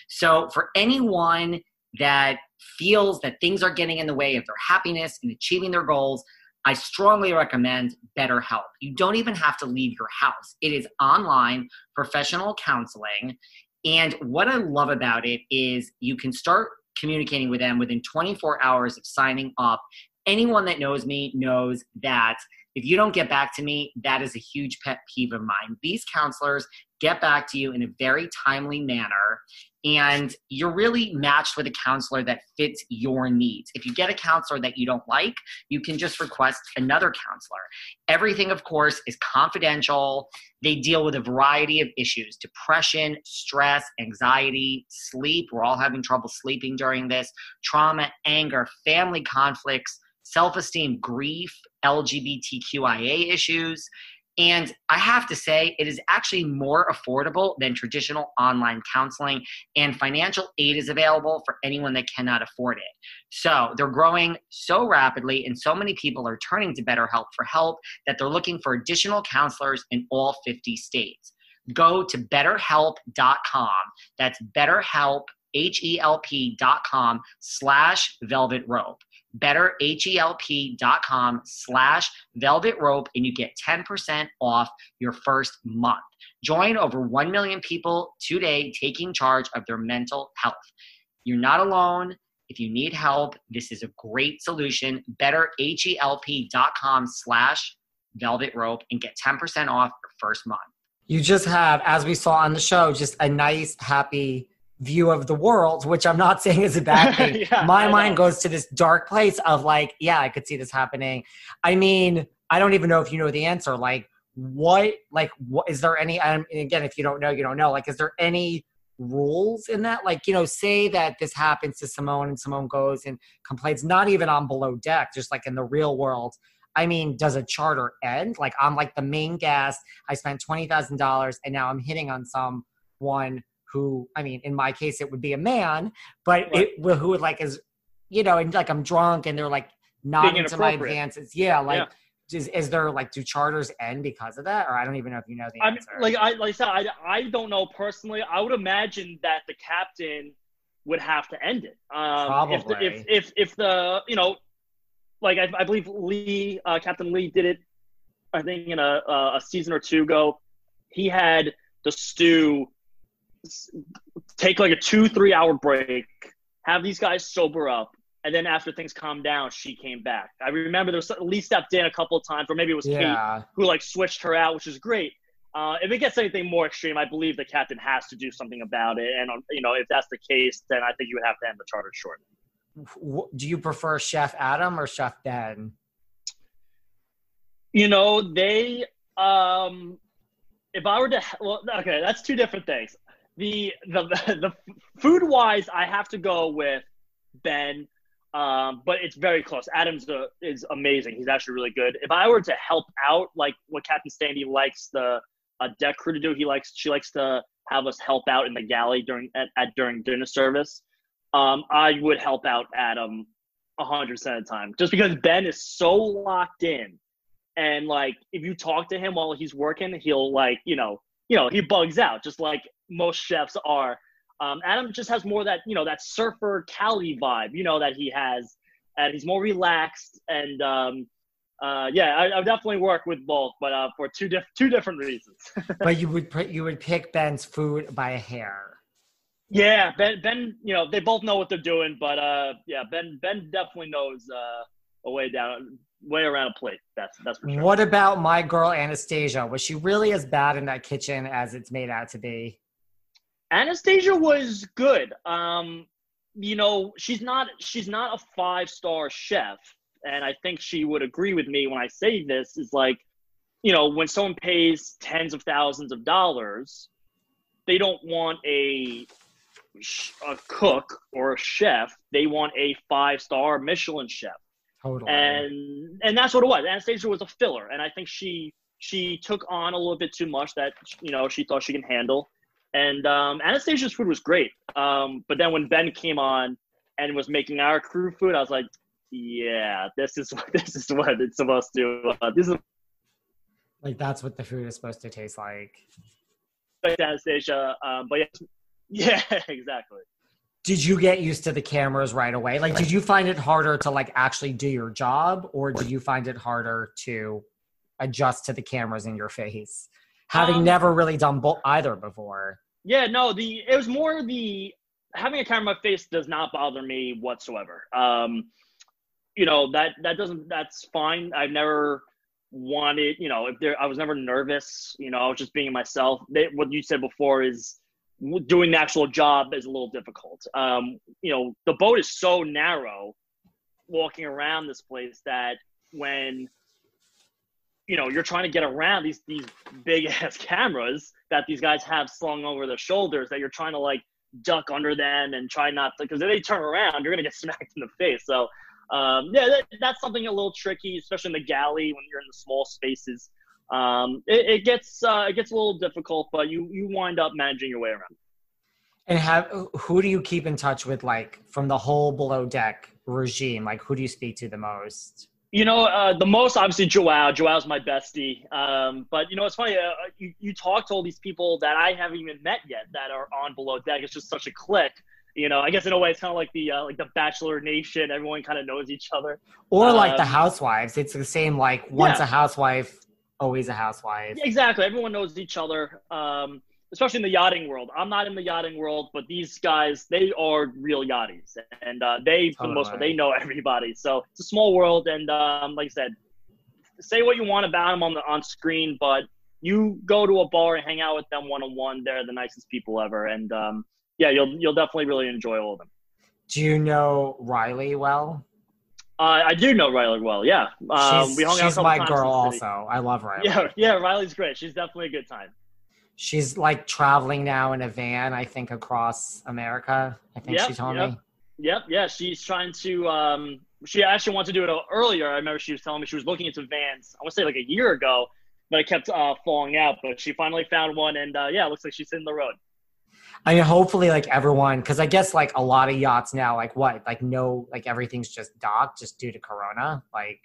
So for anyone that feels that things are getting in the way of their happiness and achieving their goals, I strongly recommend BetterHelp. You don't even have to leave your house. It is online professional counseling. And what I love about it is you can start communicating with them within 24 hours of signing up. Anyone that knows me knows that if you don't get back to me, that is a huge pet peeve of mine. These counselors get back to you in a very timely manner and you're really matched with a counselor that fits your needs. If you get a counselor that you don't like, you can just request another counselor. Everything, of course, is confidential. They deal with a variety of issues depression, stress, anxiety, sleep. We're all having trouble sleeping during this, trauma, anger, family conflicts, self esteem, grief, LGBTQIA issues. And I have to say, it is actually more affordable than traditional online counseling, and financial aid is available for anyone that cannot afford it. So they're growing so rapidly, and so many people are turning to BetterHelp for help that they're looking for additional counselors in all 50 states. Go to betterhelp.com. That's betterhelp, H-E-L-P dot com slash velvet rope betterhelp.com slash velvet rope and you get 10% off your first month. Join over 1 million people today taking charge of their mental health. You're not alone. If you need help, this is a great solution. Betterhelp.com slash velvet rope and get 10% off your first month. You just have, as we saw on the show, just a nice, happy view of the world, which I'm not saying is a bad thing. yeah, My mind goes to this dark place of like, yeah, I could see this happening. I mean, I don't even know if you know the answer. Like, what, like, what is there any, and again, if you don't know, you don't know. Like, is there any rules in that? Like, you know, say that this happens to Simone and Simone goes and complains, not even on below deck, just like in the real world. I mean, does a charter end? Like, I'm like the main guest. I spent $20,000 and now I'm hitting on someone who I mean, in my case, it would be a man, but right. it who would like is, you know, and like I'm drunk and they're like not into my advances. Yeah, like. Yeah. Is, is there like do charters end because of that or i don't even know if you know the answer I like i like i said I, I don't know personally i would imagine that the captain would have to end it um Probably. If, the, if, if if the you know like i, I believe lee uh, captain lee did it i think in a, a season or two ago he had the stew take like a two three hour break, have these guys sober up, and then after things calmed down, she came back. I remember there was Lee stepped in a couple of times, or maybe it was yeah. Kate who like switched her out, which is great. Uh, if it gets anything more extreme, I believe the captain has to do something about it. And you know, if that's the case, then I think you would have to end the charter short. Do you prefer Chef Adam or Chef Ben? You know, they. Um, if I were to, well, okay, that's two different things the the the food wise, I have to go with Ben, um, but it's very close. Adams uh, is amazing. He's actually really good. If I were to help out, like what Captain Sandy likes the uh, deck crew to do, he likes she likes to have us help out in the galley during at, at during dinner service. Um, I would help out Adam hundred percent of the time, just because Ben is so locked in, and like if you talk to him while he's working, he'll like you know you know he bugs out, just like most chefs are. Um, Adam just has more that you know that surfer Cali vibe, you know that he has, and he's more relaxed. And um, uh, yeah, I, I definitely work with both, but uh, for two diff- two different reasons. but you would you would pick Ben's food by a hair. Yeah, Ben. Ben, you know they both know what they're doing, but uh, yeah, Ben. Ben definitely knows uh, a way down, way around a plate. That's that's for sure. What about my girl Anastasia? Was she really as bad in that kitchen as it's made out to be? Anastasia was good. Um, you know, she's not she's not a five star chef, and I think she would agree with me when I say this. Is like, you know, when someone pays tens of thousands of dollars, they don't want a a cook or a chef. They want a five star Michelin chef. Totally. And and that's what it was. Anastasia was a filler, and I think she she took on a little bit too much that you know she thought she can handle. And um, Anastasia's food was great. Um, but then when Ben came on and was making our crew food, I was like, yeah, this is what this is what it's supposed to. Uh, this is like that's what the food is supposed to taste like. Anastasia, um, but yeah, yeah, exactly. Did you get used to the cameras right away? Like, did you find it harder to like actually do your job, or did you find it harder to adjust to the cameras in your face, having um, never really done both either before? Yeah, no, the it was more the having a camera in my face does not bother me whatsoever. Um, you know that that doesn't that's fine. I've never wanted, you know, if there I was never nervous. You know, I was just being myself. They, what you said before is doing the actual job is a little difficult. Um, you know, the boat is so narrow walking around this place that when you know you're trying to get around these these big ass cameras that these guys have slung over their shoulders that you're trying to like duck under them and try not to because if they turn around you're gonna get smacked in the face so um, yeah that, that's something a little tricky especially in the galley when you're in the small spaces um, it, it, gets uh, it gets a little difficult, but you you wind up managing your way around. And have who do you keep in touch with, like from the whole below deck regime? Like who do you speak to the most? You know, uh, the most obviously Joao. Joao's my bestie. Um, but you know, it's funny. Uh, you, you talk to all these people that I haven't even met yet that are on below deck. It's just such a click you know i guess in a way it's kind of like the uh, like the bachelor nation everyone kind of knows each other or like um, the housewives it's the same like once yeah. a housewife always a housewife. Exactly. Everyone knows each other, um, especially in the yachting world. I'm not in the yachting world, but these guys, they are real yachties. And uh, they, for the most part, they know everybody. So it's a small world. And um, like I said, say what you want about them on the on screen, but you go to a bar and hang out with them one on one. They're the nicest people ever. And um, yeah, you'll you'll definitely really enjoy all of them. Do you know Riley well? Uh, I do know Riley well. Yeah, um, we hung she's out. She's my girl, also. I love Riley. Yeah, yeah, Riley's great. She's definitely a good time. She's like traveling now in a van. I think across America. I think yep, she told yep. me. Yep. Yeah, she's trying to. Um, she actually wanted to do it earlier. I remember she was telling me she was looking into vans. I want to say like a year ago, but it kept uh, falling out. But she finally found one, and uh, yeah, it looks like she's in the road. I mean, hopefully, like everyone, because I guess like a lot of yachts now, like what, like no, like everything's just docked just due to Corona. Like,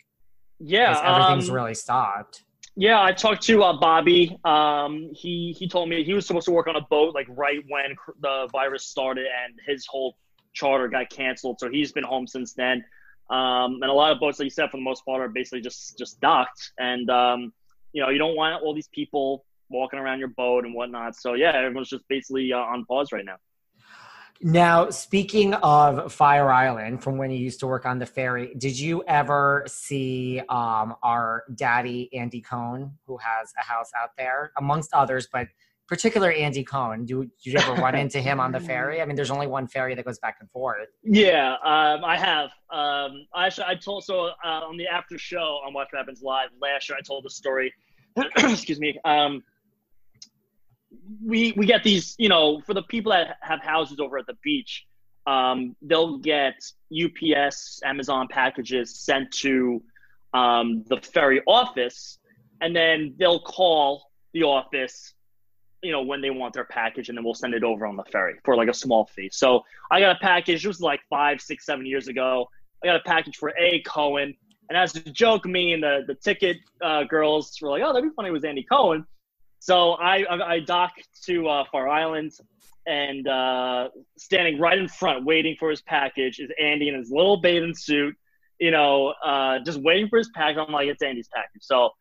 yeah, everything's um, really stopped. Yeah, I talked to uh, Bobby. Um, he he told me he was supposed to work on a boat like right when the virus started, and his whole charter got canceled. So he's been home since then. Um, and a lot of boats, like you said, for the most part, are basically just just docked. And um, you know, you don't want all these people walking around your boat and whatnot. So yeah, everyone's just basically uh, on pause right now. Now, speaking of Fire Island, from when you used to work on the ferry, did you ever see um, our daddy Andy Cohen, who has a house out there, amongst others, but particular Andy Cohen? Do, did you ever run into him on the ferry? I mean, there's only one ferry that goes back and forth. Yeah, um, I have. Um, I actually, I told so uh, on the after show on Watch What Happens Live last year. I told the story. excuse me. Um, we we get these, you know, for the people that have houses over at the beach, um, they'll get UPS, Amazon packages sent to um, the ferry office, and then they'll call the office, you know, when they want their package, and then we'll send it over on the ferry for like a small fee. So I got a package. It was like five, six, seven years ago. I got a package for A. Cohen, and as a joke, me and the the ticket uh, girls were like, "Oh, that'd be funny." It was Andy Cohen. So I I dock to uh, Fire Island, and uh, standing right in front, waiting for his package, is Andy in his little bathing suit, you know, uh, just waiting for his package. I'm like, it's Andy's package. So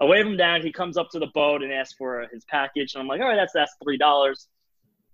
I wave him down. He comes up to the boat and asks for his package. And I'm like, all right, that's that's three dollars.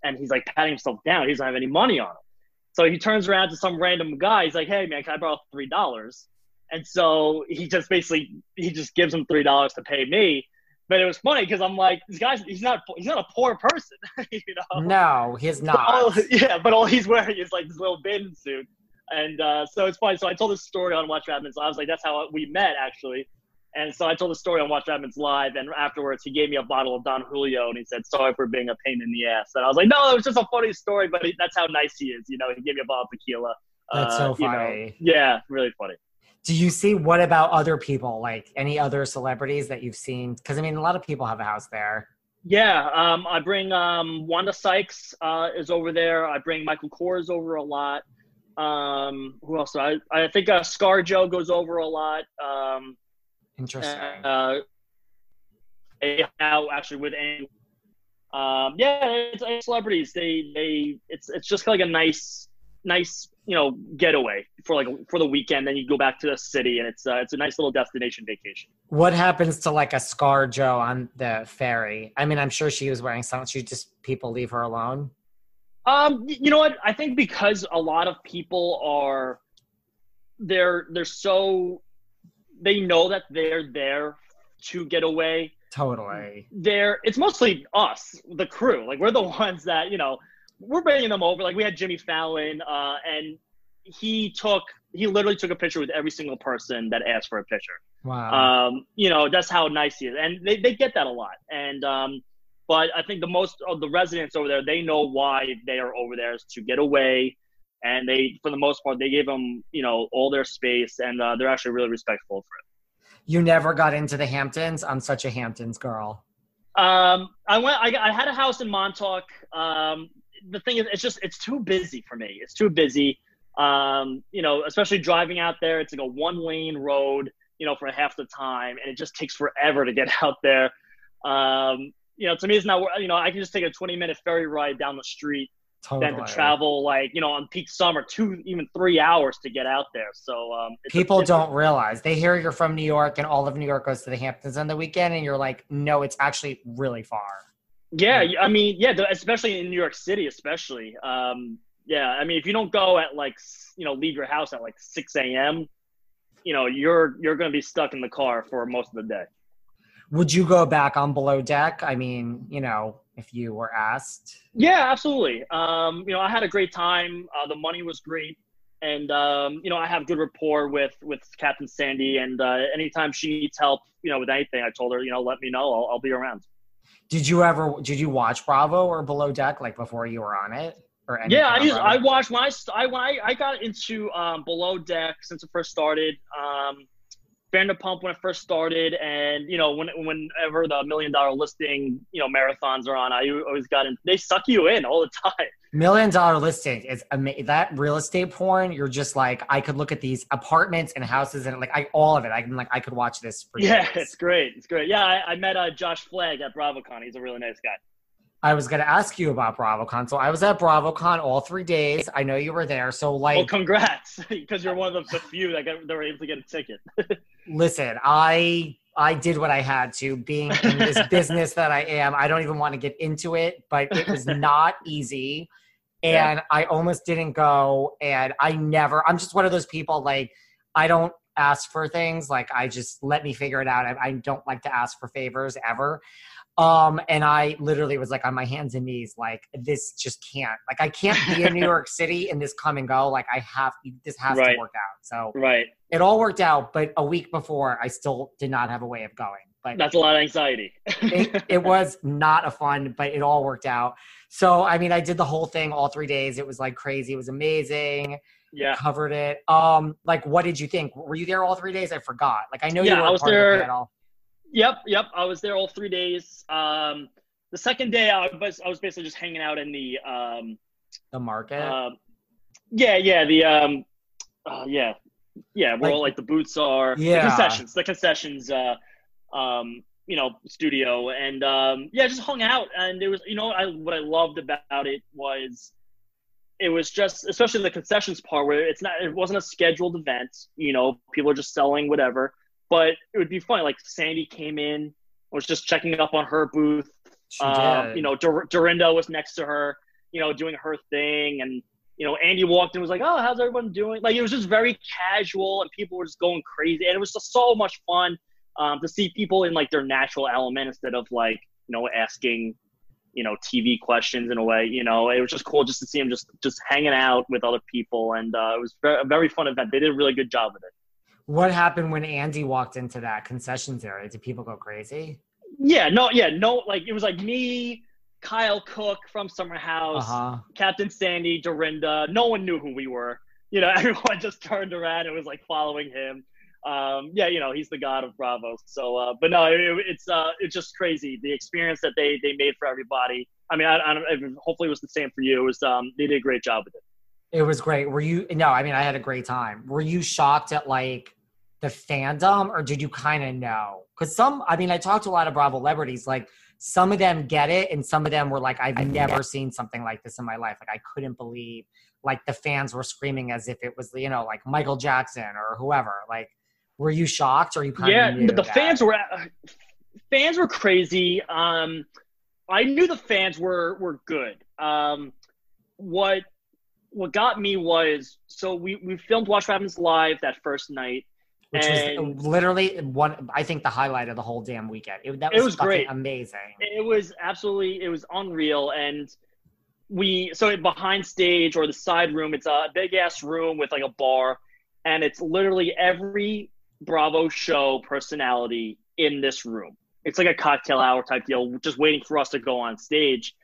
And he's like patting himself down. He doesn't have any money on him. So he turns around to some random guy. He's like, hey man, can I borrow three dollars? And so he just basically he just gives him three dollars to pay me. But it was funny because I'm like, this guy's he's not he's not a poor person, you know. No, he's not. All, yeah, but all he's wearing is like this little bathing suit. And uh, so it's funny. So I told this story on Watch What I was like, that's how we met actually. And so I told the story on Watch What live, and afterwards he gave me a bottle of Don Julio, and he said, "Sorry for being a pain in the ass." And I was like, "No, it was just a funny story, but he, that's how nice he is." You know, he gave me a bottle of tequila. That's so funny. You know, yeah, really funny. Do you see what about other people, like any other celebrities that you've seen? Because I mean, a lot of people have a house there. Yeah, um, I bring um, Wanda Sykes uh, is over there. I bring Michael Kors over a lot. Um, who else? I I think uh, Scar Jo goes over a lot. Um, Interesting. Uh, now actually with Andy. Um, yeah, it's, it's celebrities. They they it's it's just like a nice nice you know getaway for like for the weekend. Then you go back to the city, and it's uh, it's a nice little destination vacation. What happens to like a Scar Jo on the ferry? I mean, I'm sure she was wearing something. She just people leave her alone. Um, you know what? I think because a lot of people are they're they're so they know that they're there to get away. Totally. They're it's mostly us, the crew. Like we're the ones that you know we're bringing them over. Like we had Jimmy Fallon, uh, and he took he literally took a picture with every single person that asked for a picture. Wow. Um, you know that's how nice he is, and they they get that a lot. And um, but I think the most of the residents over there, they know why they are over there is to get away, and they, for the most part, they gave them, you know, all their space, and uh, they're actually really respectful for it. You never got into the Hamptons. I'm such a Hamptons girl. Um, I went. I, I had a house in Montauk. Um, the thing is, it's just it's too busy for me. It's too busy. Um, you know, especially driving out there. It's like a one lane road. You know, for half the time, and it just takes forever to get out there. Um, you know, to me, it's not. You know, I can just take a 20 minute ferry ride down the street totally. than to travel like you know on peak summer two even three hours to get out there. So um, people don't realize they hear you're from New York and all of New York goes to the Hamptons on the weekend, and you're like, no, it's actually really far. Yeah, I mean, yeah, especially in New York City, especially. Um, yeah, I mean, if you don't go at like you know leave your house at like six a.m., you know you're you're going to be stuck in the car for most of the day. Would you go back on below deck? I mean, you know, if you were asked. Yeah, absolutely. Um, you know, I had a great time. Uh, the money was great, and um, you know, I have good rapport with with Captain Sandy. And uh, anytime she needs help, you know, with anything, I told her, you know, let me know. I'll, I'll be around. Did you ever? Did you watch Bravo or Below Deck like before you were on it? Or yeah, I used, I watched when I, I when I, I got into um, Below Deck since it first started. Um, Vanderpump when it first started, and you know, when whenever the million dollar listing, you know, marathons are on, I always got in. They suck you in all the time. Million dollar listing is amazing. That real estate porn, you're just like, I could look at these apartments and houses and like I all of it. I can like I could watch this for yeah, it's great. It's great. Yeah, I, I met uh, Josh Flagg at BravoCon. He's a really nice guy. I was going to ask you about BravoCon. So I was at BravoCon all three days. I know you were there. So like, well, congrats, because you're one of the few that got, that were able to get a ticket. listen, I I did what I had to. Being in this business that I am, I don't even want to get into it, but it was not easy, and yeah. I almost didn't go. And I never. I'm just one of those people like I don't ask for things. Like I just let me figure it out. I, I don't like to ask for favors ever. Um, and I literally was like on my hands and knees, like this just can't, like I can't be in New York City and this come and go. Like I have, this has right. to work out. So right, it all worked out. But a week before, I still did not have a way of going. But that's a lot of anxiety. it, it was not a fun, but it all worked out. So I mean, I did the whole thing all three days. It was like crazy. It was amazing yeah covered it um like what did you think were you there all three days i forgot like i know yeah, you were i was there Yep, yep. I was there all three days. Um, the second day, I was I was basically just hanging out in the um, the market. Uh, yeah, yeah. The um, uh, yeah, yeah. Where like, all like the boots are. Yeah. The concessions. The concessions. Uh, um, you know, studio, and um, yeah, just hung out. And it was, you know, I what I loved about it was it was just especially the concessions part where it's not it wasn't a scheduled event you know people are just selling whatever but it would be funny like sandy came in was just checking up on her booth um, you know Dor- dorinda was next to her you know doing her thing and you know andy walked in and was like oh how's everyone doing like it was just very casual and people were just going crazy and it was just so much fun um, to see people in like their natural element instead of like you know asking you know TV questions in a way. You know, it was just cool just to see them just just hanging out with other people, and uh, it was a very fun event. They did a really good job with it. What happened when Andy walked into that concessions area? Did people go crazy? Yeah, no, yeah, no. Like it was like me, Kyle Cooke from Summer House, uh-huh. Captain Sandy, Dorinda. No one knew who we were. You know, everyone just turned around and was like following him um, yeah, you know, he's the god of Bravo. So, uh, but no, it, it's uh, it's just crazy the experience that they they made for everybody. I mean, I, I don't, hopefully it was the same for you. It was um, they did a great job with it. It was great. Were you? No, I mean, I had a great time. Were you shocked at like the fandom, or did you kind of know? Because some, I mean, I talked to a lot of Bravo celebrities. Like some of them get it, and some of them were like, "I've never seen something like this in my life." Like I couldn't believe like the fans were screaming as if it was you know like Michael Jackson or whoever. Like were you shocked or you kind yeah, of Yeah, the that? fans were fans were crazy. Um, I knew the fans were were good. Um, what what got me was so we we filmed Watch What Happens live that first night. Which and was literally one, I think, the highlight of the whole damn weekend. It, that was, it was great, amazing. It was absolutely, it was unreal, and we so behind stage or the side room, it's a big ass room with like a bar, and it's literally every Bravo show personality in this room. It's like a cocktail hour type deal, just waiting for us to go on stage.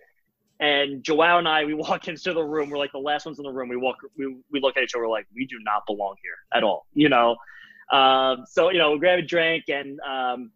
And Joao and I, we walk into the room. We're like the last ones in the room. We walk, we, we look at each other. We're like, we do not belong here at all, you know. Um, so you know, we grab a drink, and um,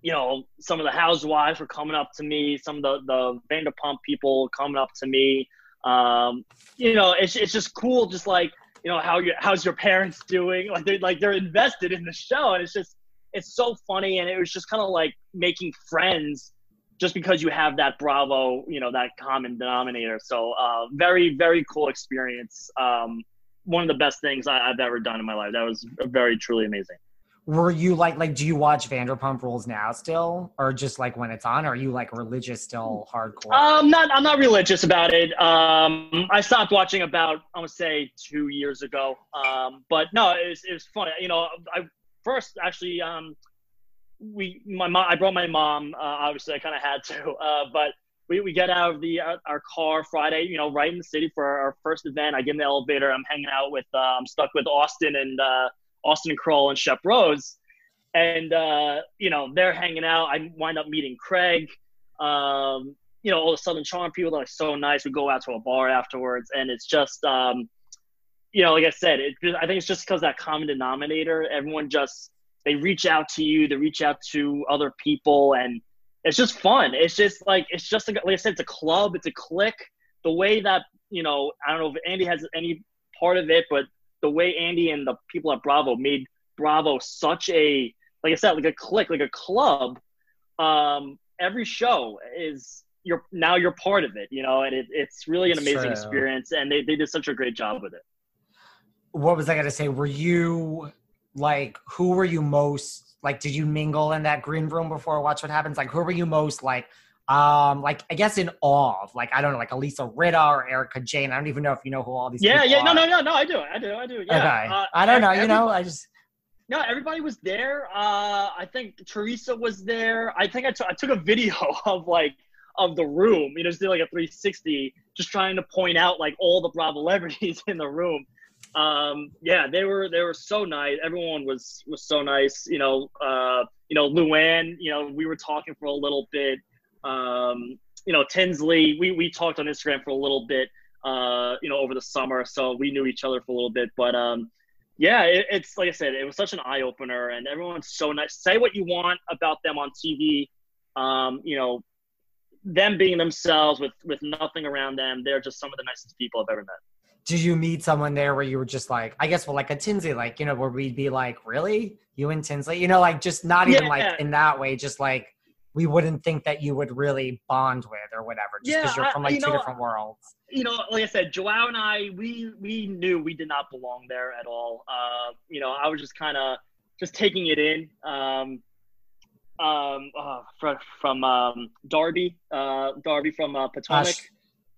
you know, some of the housewives were coming up to me. Some of the the Vanderpump people coming up to me. Um, you know, it's it's just cool, just like you know how you how's your parents doing like they're like they're invested in the show and it's just it's so funny and it was just kind of like making friends just because you have that bravo you know that common denominator so uh, very very cool experience um, one of the best things I, have ever done in my life that was very truly amazing were you like like do you watch Vanderpump Rules now still, or just like when it's on? Or are you like religious still hardcore? Um, not I'm not religious about it. Um, I stopped watching about I would say two years ago. Um, but no, it was it was funny. You know, I first actually um, we my mom I brought my mom. Uh, obviously, I kind of had to. Uh, but we, we get out of the uh, our car Friday, you know, right in the city for our first event. I get in the elevator. I'm hanging out with uh, I'm stuck with Austin and uh, Austin Kroll and Shep Rose. And, uh, you know, they're hanging out. I wind up meeting Craig. Um, you know, all the Southern Charm people are so nice. We go out to a bar afterwards. And it's just, um, you know, like I said, it, I think it's just because that common denominator. Everyone just, they reach out to you, they reach out to other people. And it's just fun. It's just like, it's just, like I said, it's a club, it's a clique. The way that, you know, I don't know if Andy has any part of it, but the way Andy and the people at Bravo made Bravo such a like I said, like a clique, like a club. Um, every show is you're now you're part of it, you know, and it, it's really an amazing True. experience, and they they did such a great job with it. What was I gonna say? Were you like who were you most like? Did you mingle in that green room before Watch What Happens? Like who were you most like? um like i guess in awe of like i don't know like a Lisa Rinna or Erika Jayne i don't even know if you know who all these yeah yeah no no no no i do i do i do yeah okay. Uh, i don't know you know i just no everybody was there uh i think teresa was there i think I, t- I took a video of like of the room you know just did like a 360 just trying to point out like all the bravo celebrities in the room um yeah they were they were so nice everyone was was so nice you know uh you know luann you know we were talking for a little bit um, you know, Tinsley, we, we talked on Instagram for a little bit, uh, you know, over the summer. So we knew each other for a little bit. But um, yeah, it, it's like I said, it was such an eye opener, and everyone's so nice. Say what you want about them on TV. Um, you know, them being themselves with with nothing around them, they're just some of the nicest people I've ever met. Did you meet someone there where you were just like, I guess, well, like a Tinsley, like you know, where we'd be like, really, you and Tinsley, you know, like just not even yeah. like in that way, just like we wouldn't think that you would really bond with or whatever, just because Yeah, you're from like you two know, different worlds. you know, like I said, Joao and I, we we knew we did not belong there at all. Uh, you know, I was just kind of just taking it in. Um, um, uh, from from um, Darby, uh, Darby from uh, Potomac.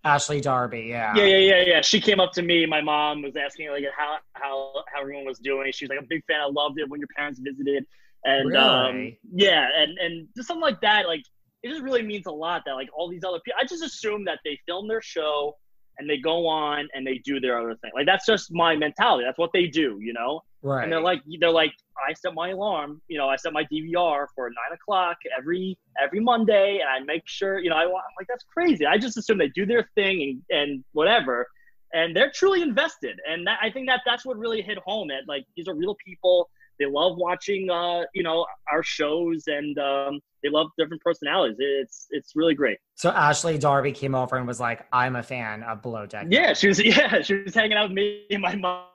Ashley Darby, yeah. Yeah, yeah, yeah, yeah. She came up to me. My mom was asking like how how how everyone was doing. She was like a big fan. I loved it when your parents visited, and um, yeah, and and just something like that. Like it just really means a lot that like all these other people. I just assume that they film their show and they go on and they do their other thing. Like that's just my mentality. That's what they do, you know. Right. And they're like, they're like, I set my alarm. You know, I set my DVR for nine o'clock every every Monday, and I make sure, you know, I I'm like that's crazy. I just assume they do their thing and and whatever, and they're truly invested. And that, I think that that's what really hit home. At like these are real people. They love watching, uh, you know, our shows, and um, they love different personalities. It's it's really great. so Ashley Darby came over and was like, I'm a fan of Below Deck. Yeah, she was. Yeah, she was hanging out with me and my mom.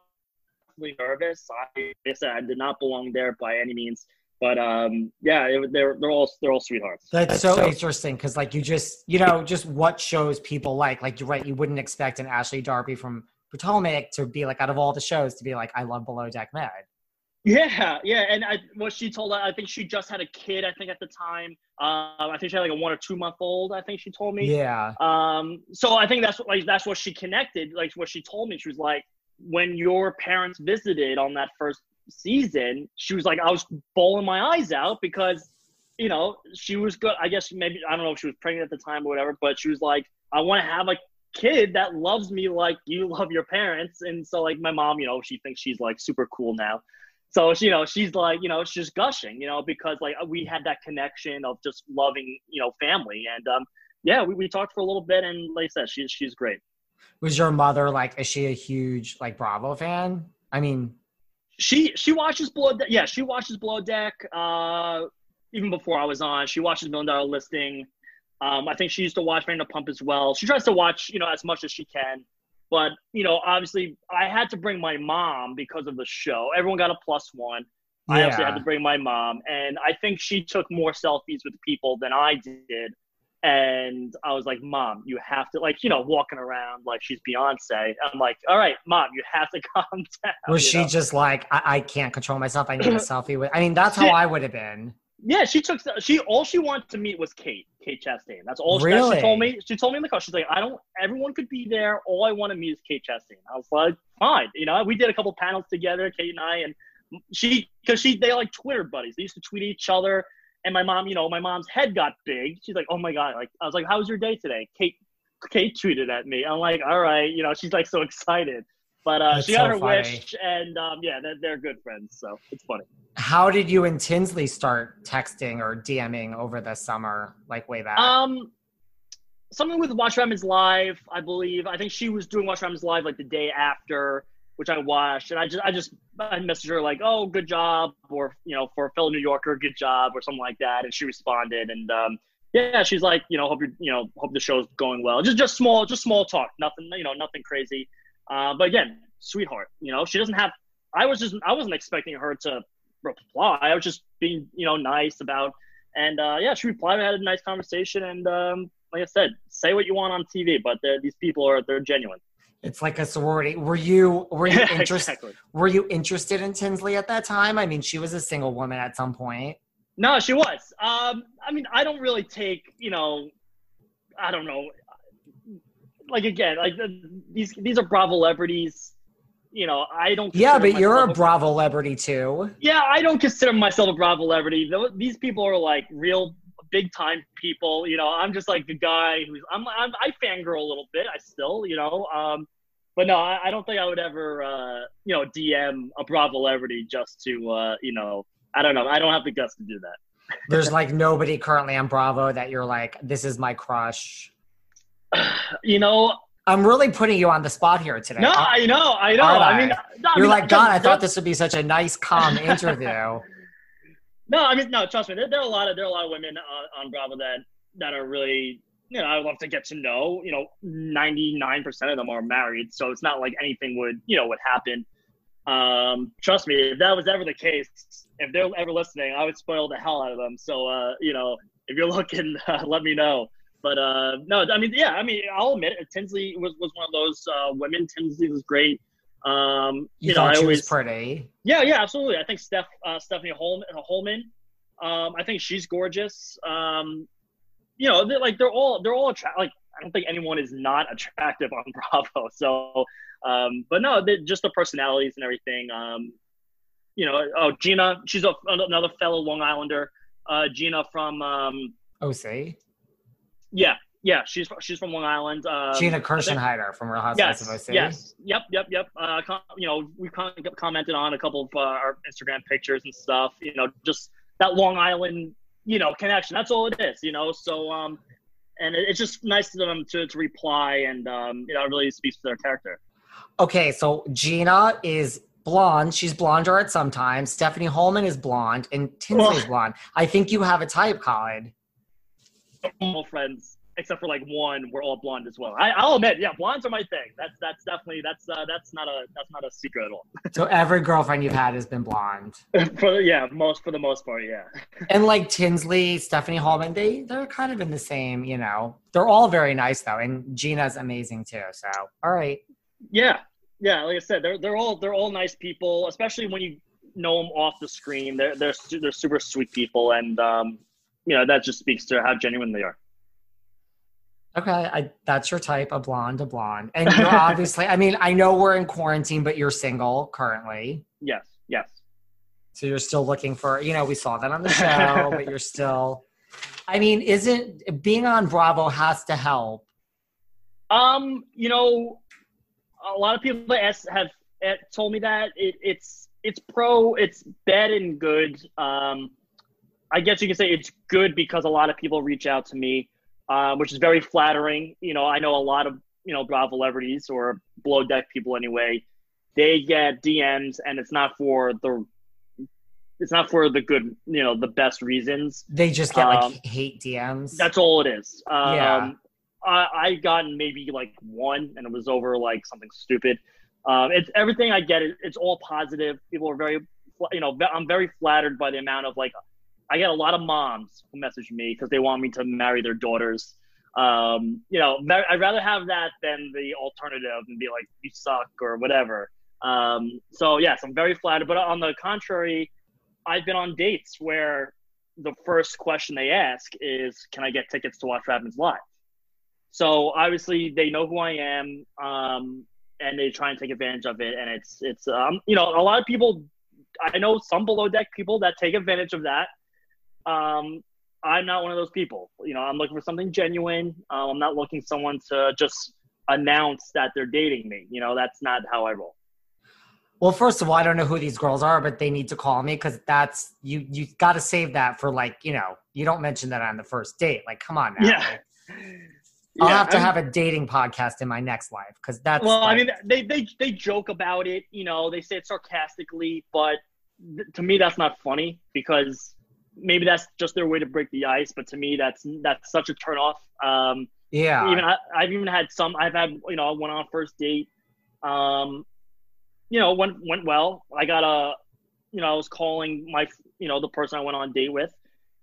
Really nervous. I, I said I did not belong there by any means, but um, yeah, it, they're they're all they're all sweethearts. That's so interesting because, like, you just, you know, just what shows people like. Like, you're right, you wouldn't expect an Ashley Darby from Potomac to be like, out of all the shows, to be like, I love Below Deck Med. Yeah, yeah, and I what she told I think she just had a kid. I think at the time, uh, I think she had like a one or two month old. I think she told me. Yeah. Um, so I think that's what like that's what she connected. Like what she told me, she was like, when your parents visited on that first season, she was like, I was bawling my eyes out because, you know, she was good. I guess maybe I don't know if she was pregnant at the time or whatever, but she was like, I want to have a kid that loves me like you love your parents. And so like my mom, you know, she thinks she's like super cool now. So she, you know, she's like, you know, she's gushing, you know, because like we had that connection of just loving, you know, family. And um, yeah, we, we talked for a little bit, and like I said, she's she's great. Was your mother like, is she a huge, like, Bravo fan? I mean, She she watches Below Deck. Yeah, she watches Below Deck. Uh, even before I was on, she watches Million Dollar Listing. Um, I think she used to watch Vanderpump as well. She tries to watch, you know, as much as she can. But you know, obviously, I had to bring my mom because of the show. Everyone got a plus one. I actually had to bring my mom, and I think she took more selfies with people than I did. And I was like, "Mom, you have to like, you know, walking around like she's Beyonce." I'm like, "All right, Mom, you have to calm down." was she know? just like, I, I can't control myself. I need a selfie with, I mean, that's how I would have been. Yeah, she took she all she wanted to meet was Kate, Kate Chastain. That's all Really? she told me. She told me in the car. She's like, I don't. Everyone could be there. All I want to meet is Kate Chastain. I was like, fine. You know, we did a couple panels together, Kate and I, and she because she they like Twitter buddies. They used to tweet each other. And my mom, you know, my mom's head got big. She's like, oh my god. Like I was like, how was your day today? Kate Kate tweeted at me. I'm like, all right. You know, she's like so excited. But uh, she got so her funny. wish, and um, yeah, they're, they're good friends. So it's funny. How did you and Tinsley start texting or DMing over the summer, like way back? Um, something with Watch Remy's Live, I believe. I think she was doing Watch Remy's Live like the day after, which I watched, and I just I just I messaged her like, "Oh, good job," or you know, for a fellow New Yorker, good job, or something like that, and she responded, and um, yeah, she's like, you know, hope you you know hope the show's going well. Just just small, just small talk, nothing you know, nothing crazy. Uh, but again, sweetheart, you know, she doesn't have. I was just I wasn't expecting her to reply. I was just being you know nice about and uh, yeah, she replied. We had a nice conversation, and um, like I said, say what you want on TV, but these people are they're genuine. it's like a sorority. Were you were you Yeah, interested? exactly. Were you interested in Tinsley at that time? I mean, she was a single woman at some point. No, she was. Um, I mean, I don't really take you know, I don't know, like again, like these these are Bravo celebrities. You know, I don't. Yeah, but you're a Bravo celebrity too. Yeah, I don't consider myself a Bravo celebrity. These people are like real big time people. You know, I'm just like the guy who's I'm, I'm I fangirl a little bit. I still, you know, um, but no, I, I don't think I would ever, uh, you know, DM a Bravo celebrity just to, uh, you know, I don't know. I don't have the guts to do that. There's like nobody currently on Bravo that you're like, this is my crush. You know, I'm really putting you on the spot here today. no, I know, I know. Are I mean, no, you're mean, like, God, I thought this would be such a nice, calm interview. No, I mean, no. Trust me. There, there are a lot of there are a lot of women on, on Bravo that that are really, you know, I love to get to know. You know, ninety nine percent of them are married, so it's not like anything would, you know, would happen. Um, trust me, if that was ever the case, if they're ever listening, I would spoil the hell out of them. So, uh, you know, if you're looking, uh, let me know. But uh, no, I mean, yeah, I mean, I'll admit it. Tinsley was, was one of those uh, women. Tinsley was great. Um, You, you, know, I always was pretty. yeah, yeah, absolutely. I think Steph, uh, Stephanie Hollman, Hollman, um, I think she's gorgeous. Um, you know, they're, like they're all they're all attra- like I don't think anyone is not attractive on Bravo. So, um, but no, just the personalities and everything. Um, you know, oh Gina, she's a, another fellow Long Islander. Uh, Gina from um, OC. Yeah, yeah, she's she's from Long Island. Um, Gina Kirschenheiter from Real Housewives Yes, of OC. yes, yep, yep, yep. Uh, com- you know, we com- commented on a couple of uh, our Instagram pictures and stuff. You know, just that Long Island, you know, connection. That's all it is. You know, so um, and it, it's just nice to them to, to reply, and um, you know, it really speaks to their character. Okay, so Gina is blonde. She's blonder at sometimes. Stephanie Hollman is blonde, and Tinsley is blonde. I think you have a type, Colin. All friends, except for like one, we're all blonde as well. I, I'll admit, yeah, blondes are my thing. That's that's definitely that's uh, that's not a that's not a secret at all. So every girlfriend you've had has been blonde. for yeah, most for the most part, yeah. And like Tinsley, Stephanie Hollman, they they're kind of in the same, you know. They're all very nice though, and Gina's amazing too. So all right. Yeah, yeah. Like I said, they're they're all they're all nice people, especially when you know them off the screen. They're they're they're super sweet people, and um, you know that just speaks to how genuine they are. Okay, I, that's your type, a blonde, a blonde. And you're obviously, I mean, I know we're in quarantine, but you're single currently. Yes, yes. So you're still looking for, you know, we saw that on the show, but you're still, I mean, isn't being on Bravo has to help? Um, you know, a lot of people ask, have told me that it, it's it's pro, it's bad and good. Um, I guess you can say it's good because a lot of people reach out to me, um, which is very flattering. You know, I know a lot of you know Bravo celebrities or below deck people anyway. They get DMs, and it's not for the it's not for the good, you know, the best reasons. They just get like Um, hate DMs. That's all it is. Um, Yeah. I, I gotten maybe like one, and it was over like something stupid. Um, it's everything I get. It, it's all positive. People are very, you know, I'm very flattered by the amount of like, I get a lot of moms who message me because they want me to marry their daughters. Um, you know, mar- I'd rather have that than the alternative and be like, you suck or whatever. Um, so yes, I'm very flattered. But on the contrary, I've been on dates where the first question they ask is, "Can I get tickets to watch happens live?" So obviously they know who I am, um, and they try and take advantage of it. And it's it's um, you know a lot of people. I know some below deck people that take advantage of that. Um, I'm not one of those people. You know, I'm looking for something genuine. Um, I'm not looking someone to just announce that they're dating me. You know, that's not how I roll. well, first of all, I don't know who these girls are, but they need to call me because that's you. You got to save that for like you know. You don't mention that on the first date. Like, come on now. Yeah. I'll Yeah, have to I mean- have a dating podcast in my next life because that's. well, I mean, they, they they joke about it. You know, they say it sarcastically, but th- to me, that's not funny because maybe that's just their way to break the ice. But to me, that's that's such a turnoff. Um, yeah. even I, I've even had some. I've had you know, I went on a first date. Um, you know, went went well. I got a, you know, I was calling my, you know, the person I went on a date with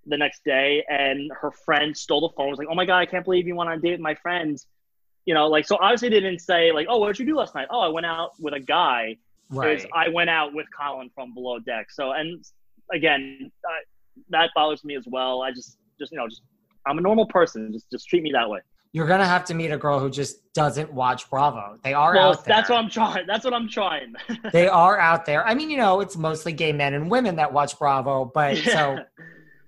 the next day, and her friend stole the phone. Was like, oh my god, I can't believe you went on a date with my friend. You know, like so. Obviously, they didn't say like, oh, what did you do last night? Oh, I went out with a guy. Right. I went out with Colin from Below Deck. So, and again, uh, that bothers me as well. I just, just you know, just I'm a normal person. Just, just treat me that way. You're gonna have to meet a girl who just doesn't watch Bravo. They are Well, out there. that's what I'm trying. That's what I'm trying. they are out there. I mean, you know, it's mostly gay men and women that watch Bravo, but so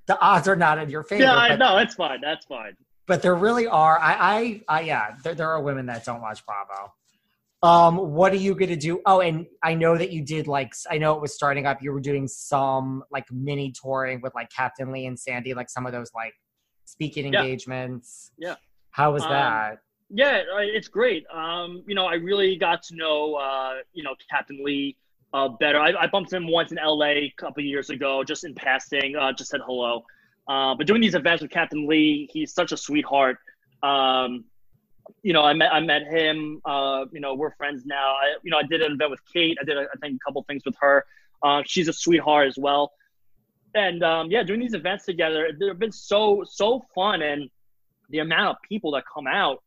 the odds are not in your favor. yeah, I know. That's fine. That's fine. but there really are. I, I, I yeah, there, there are women that don't watch Bravo. Um, what are you gonna do? Oh, and I know that you did like I know it was starting up. You were doing some like mini touring with like Captain Lee and Sandy, like some of those like speaking Yeah. engagements. Yeah. How was Um, that? Yeah, it's great. Um, you know, I really got to know, uh, you know, Captain Lee uh, better. I, I bumped him once in LA a couple years ago, just in passing, uh, just said hello. Uh, but doing these events with Captain Lee, he's such a sweetheart. Um, you know, I met I met him. Uh, you know, we're friends now. I, you know, I did an event with Kate. I did, I think, a couple things with her. Uh, she's a sweetheart as well. and um, yeah, doing these events together, they've been so so fun, and the amount of people that come out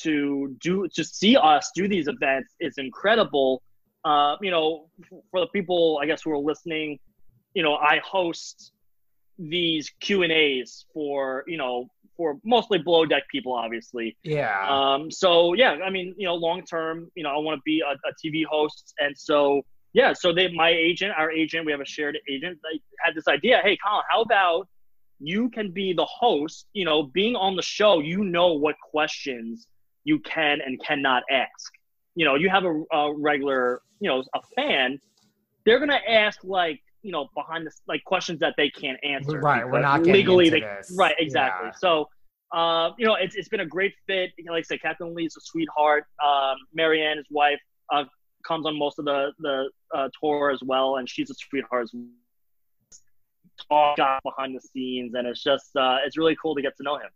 to do to see us do these events is incredible. Uh, you know, for the people I guess who are listening, you know, I host these Q and A's for you know for mostly below deck people, obviously. Yeah. Um. So yeah, I mean, you know, long term, you know, I want to be a, a TV host, and so yeah, so they, my agent, our agent, we have a shared agent. They had this idea. Hey, Colin, how about you can be the host? You know, being on the show, you know what questions you can and cannot ask. You know, you have a, a regular, you know, a fan. They're gonna ask like, you know, behind the like questions that they can't answer. Right, we're not legally. they, this. Right, exactly. Yeah. So. Uh, you know, it's, it's been a great fit. Like I said, Captain Lee's a sweetheart. Um, Marianne, his wife, uh, comes on most of the the uh, tour as well, and she's a sweetheart as well. Talk behind the scenes, and it's just uh, it's really cool to get to know him.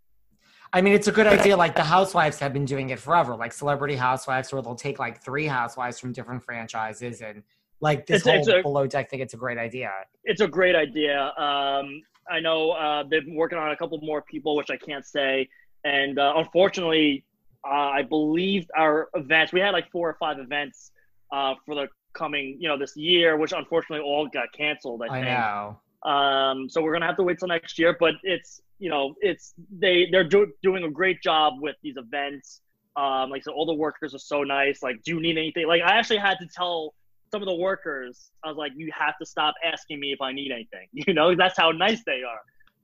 I mean, it's a good idea. Like the housewives have been doing it forever, like celebrity housewives, where they'll take like three housewives from different franchises and like this it's, whole it's a, below deck thing. It's a great idea. It's a great idea. Um, I know uh, they've been working on a couple more people, which I can't say. And uh, unfortunately, uh, I believe our events, we had like four or five events uh, for the coming, you know, this year, which unfortunately all got canceled. I, I think. know. Um, so we're gonna have to wait till next year, but it's you know it's they they're do- doing a great job with these events. Um, like so, all the workers are so nice. Like, do you need anything? Like, I actually had to tell some of the workers, I was like, you have to stop asking me if I need anything. You know, that's how nice they are.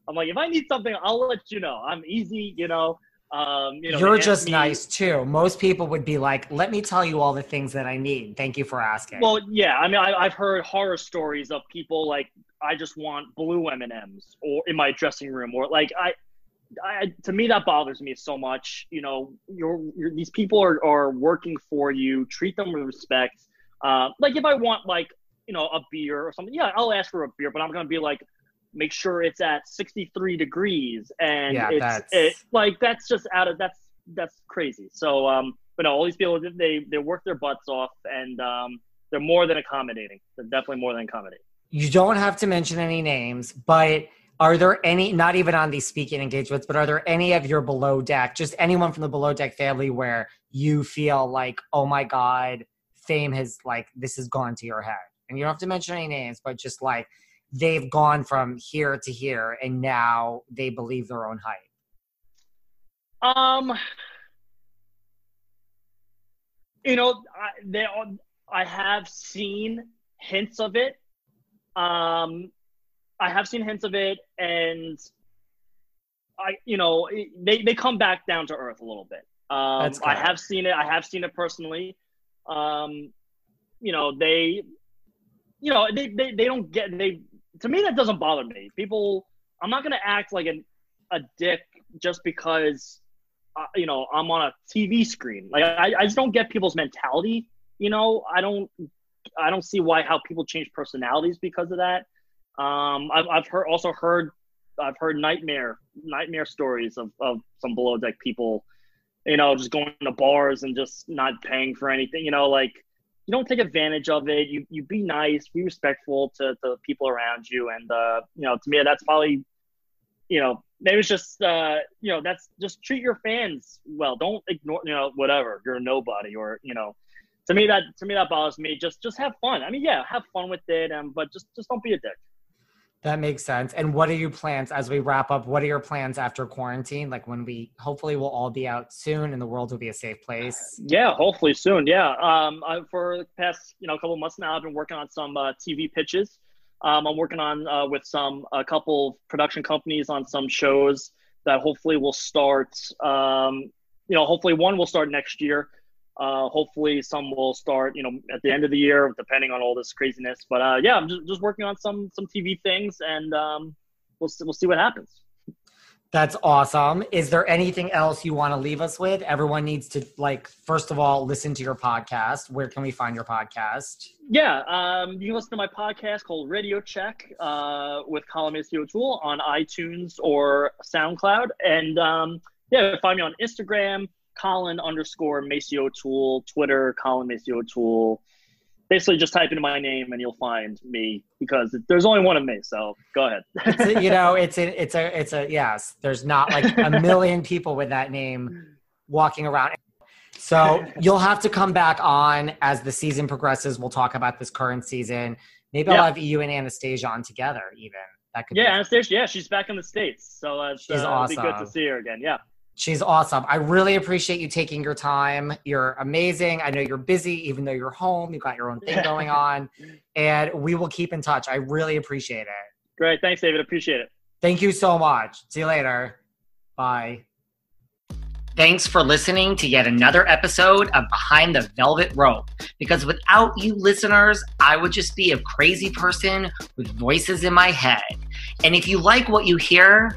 I'm like, if I need something, I'll let you know. I'm easy, you know. Um, you know, You're just me, nice too. Most people would be like, "Let me tell you all the things that I need. Thank you for asking." Well, yeah. I mean, I, have heard horror stories of people like, "I just want blue M and M's," or in my dressing room, or like, I, I, to me that bothers me so much. You know, you're, you're these people are, are working for you. Treat them with respect. Uh, like if I want like you know a beer or something, yeah, I'll ask for a beer, but I'm gonna be like, make sure it's at 63 degrees and yeah, it's that's... It, like that's just out of that's that's crazy. So um but no all these people they they work their butts off and um they're more than accommodating. They're definitely more than accommodating. You don't have to mention any names but are there any not even on these speaking engagements but are there any of your below deck just anyone from the below deck family where you feel like oh my god fame has like this has gone to your head and you don't have to mention any names but just like they've gone from here to here and now they believe their own hype? Um, you know, I, they, I have seen hints of it. Um, I have seen hints of it, and I, you know, they, they come back down to earth a little bit. Um, I have seen it. I have seen it personally. Um, you know, they, you know, they, they, they don't get, they, to me that doesn't bother me. People, I'm not gonna act like a a dick just because uh, you know I'm on a TV screen. Like I, I just don't get people's mentality. You know, I don't I don't see why how people change personalities because of that. Um, I've I've heard also heard I've heard nightmare nightmare stories of of some below deck people. You know, just going to bars and just not paying for anything. You know, like you don't take advantage of it. You you be nice, be respectful to the people around you, and uh, you know, to me, that's probably, you know, maybe it's just uh, you know, that's just treat your fans well. Don't ignore, you know, whatever. You're nobody, or you know, to me that to me that bothers me. Just just have fun. I mean, yeah, have fun with it, um, but just just don't be a dick. That makes sense. And what are your plans as we wrap up? What are your plans after quarantine? Like when we hopefully we'll all be out soon and the world will be a safe place. Yeah, hopefully soon. Yeah. Um, I, for the past you know a couple months now, I've been working on some uh, TV pitches. Um, I'm working on uh, with some a couple production companies on some shows that hopefully will start. Um, you know, hopefully one will start next year. Uh, hopefully, some will start, you know, at the end of the year, depending on all this craziness. But uh, yeah, I'm just, just working on some some TV things, and um, we'll we'll see what happens. That's awesome. Is there anything else you want to leave us with? Everyone needs to like first of all listen to your podcast. Where can we find your podcast? Yeah, um, you can listen to my podcast called Radio Check uh, with Macy O'Toole on iTunes or SoundCloud, and um, yeah, find me on Instagram, Colin underscore Macy O'Toole, Twitter, Colin Macy O'Toole. basically just type in my name and you'll find me because there's only one of me. So go ahead. you know, it's a, it's a, it's a, yes, there's not like a million people with that name walking around. So you'll have to come back on as the season progresses. We'll talk about this current season. Maybe Yeah. I'll have you and Anastasia on together even. That could Yeah, Anastasia. Yeah, she's back in the states, so uh, it's, She's uh, it'll be good to see her again. Yeah. She's awesome. I really appreciate you taking your time. You're amazing. I know you're busy, even though you're home. You've got your own thing going on. And we will keep in touch. I really appreciate it. Great. Thanks, David. Appreciate it. Thank you so much. See you later. Bye. Thanks for listening to yet another episode of Behind the Velvet Rope. Because without you listeners, I would just be a crazy person with voices in my head. And if you like what you hear,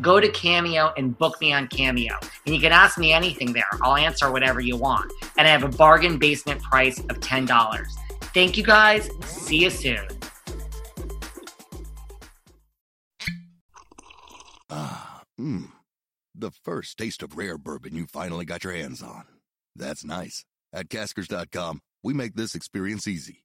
go to Cameo and book me on Cameo. And you can ask me anything there. I'll answer whatever you want. And I have a bargain basement price of $10. Thank you guys. See you soon. Ah, mmm. The first taste of rare bourbon you finally got your hands on. That's nice. At Caskers.com, we make this experience easy.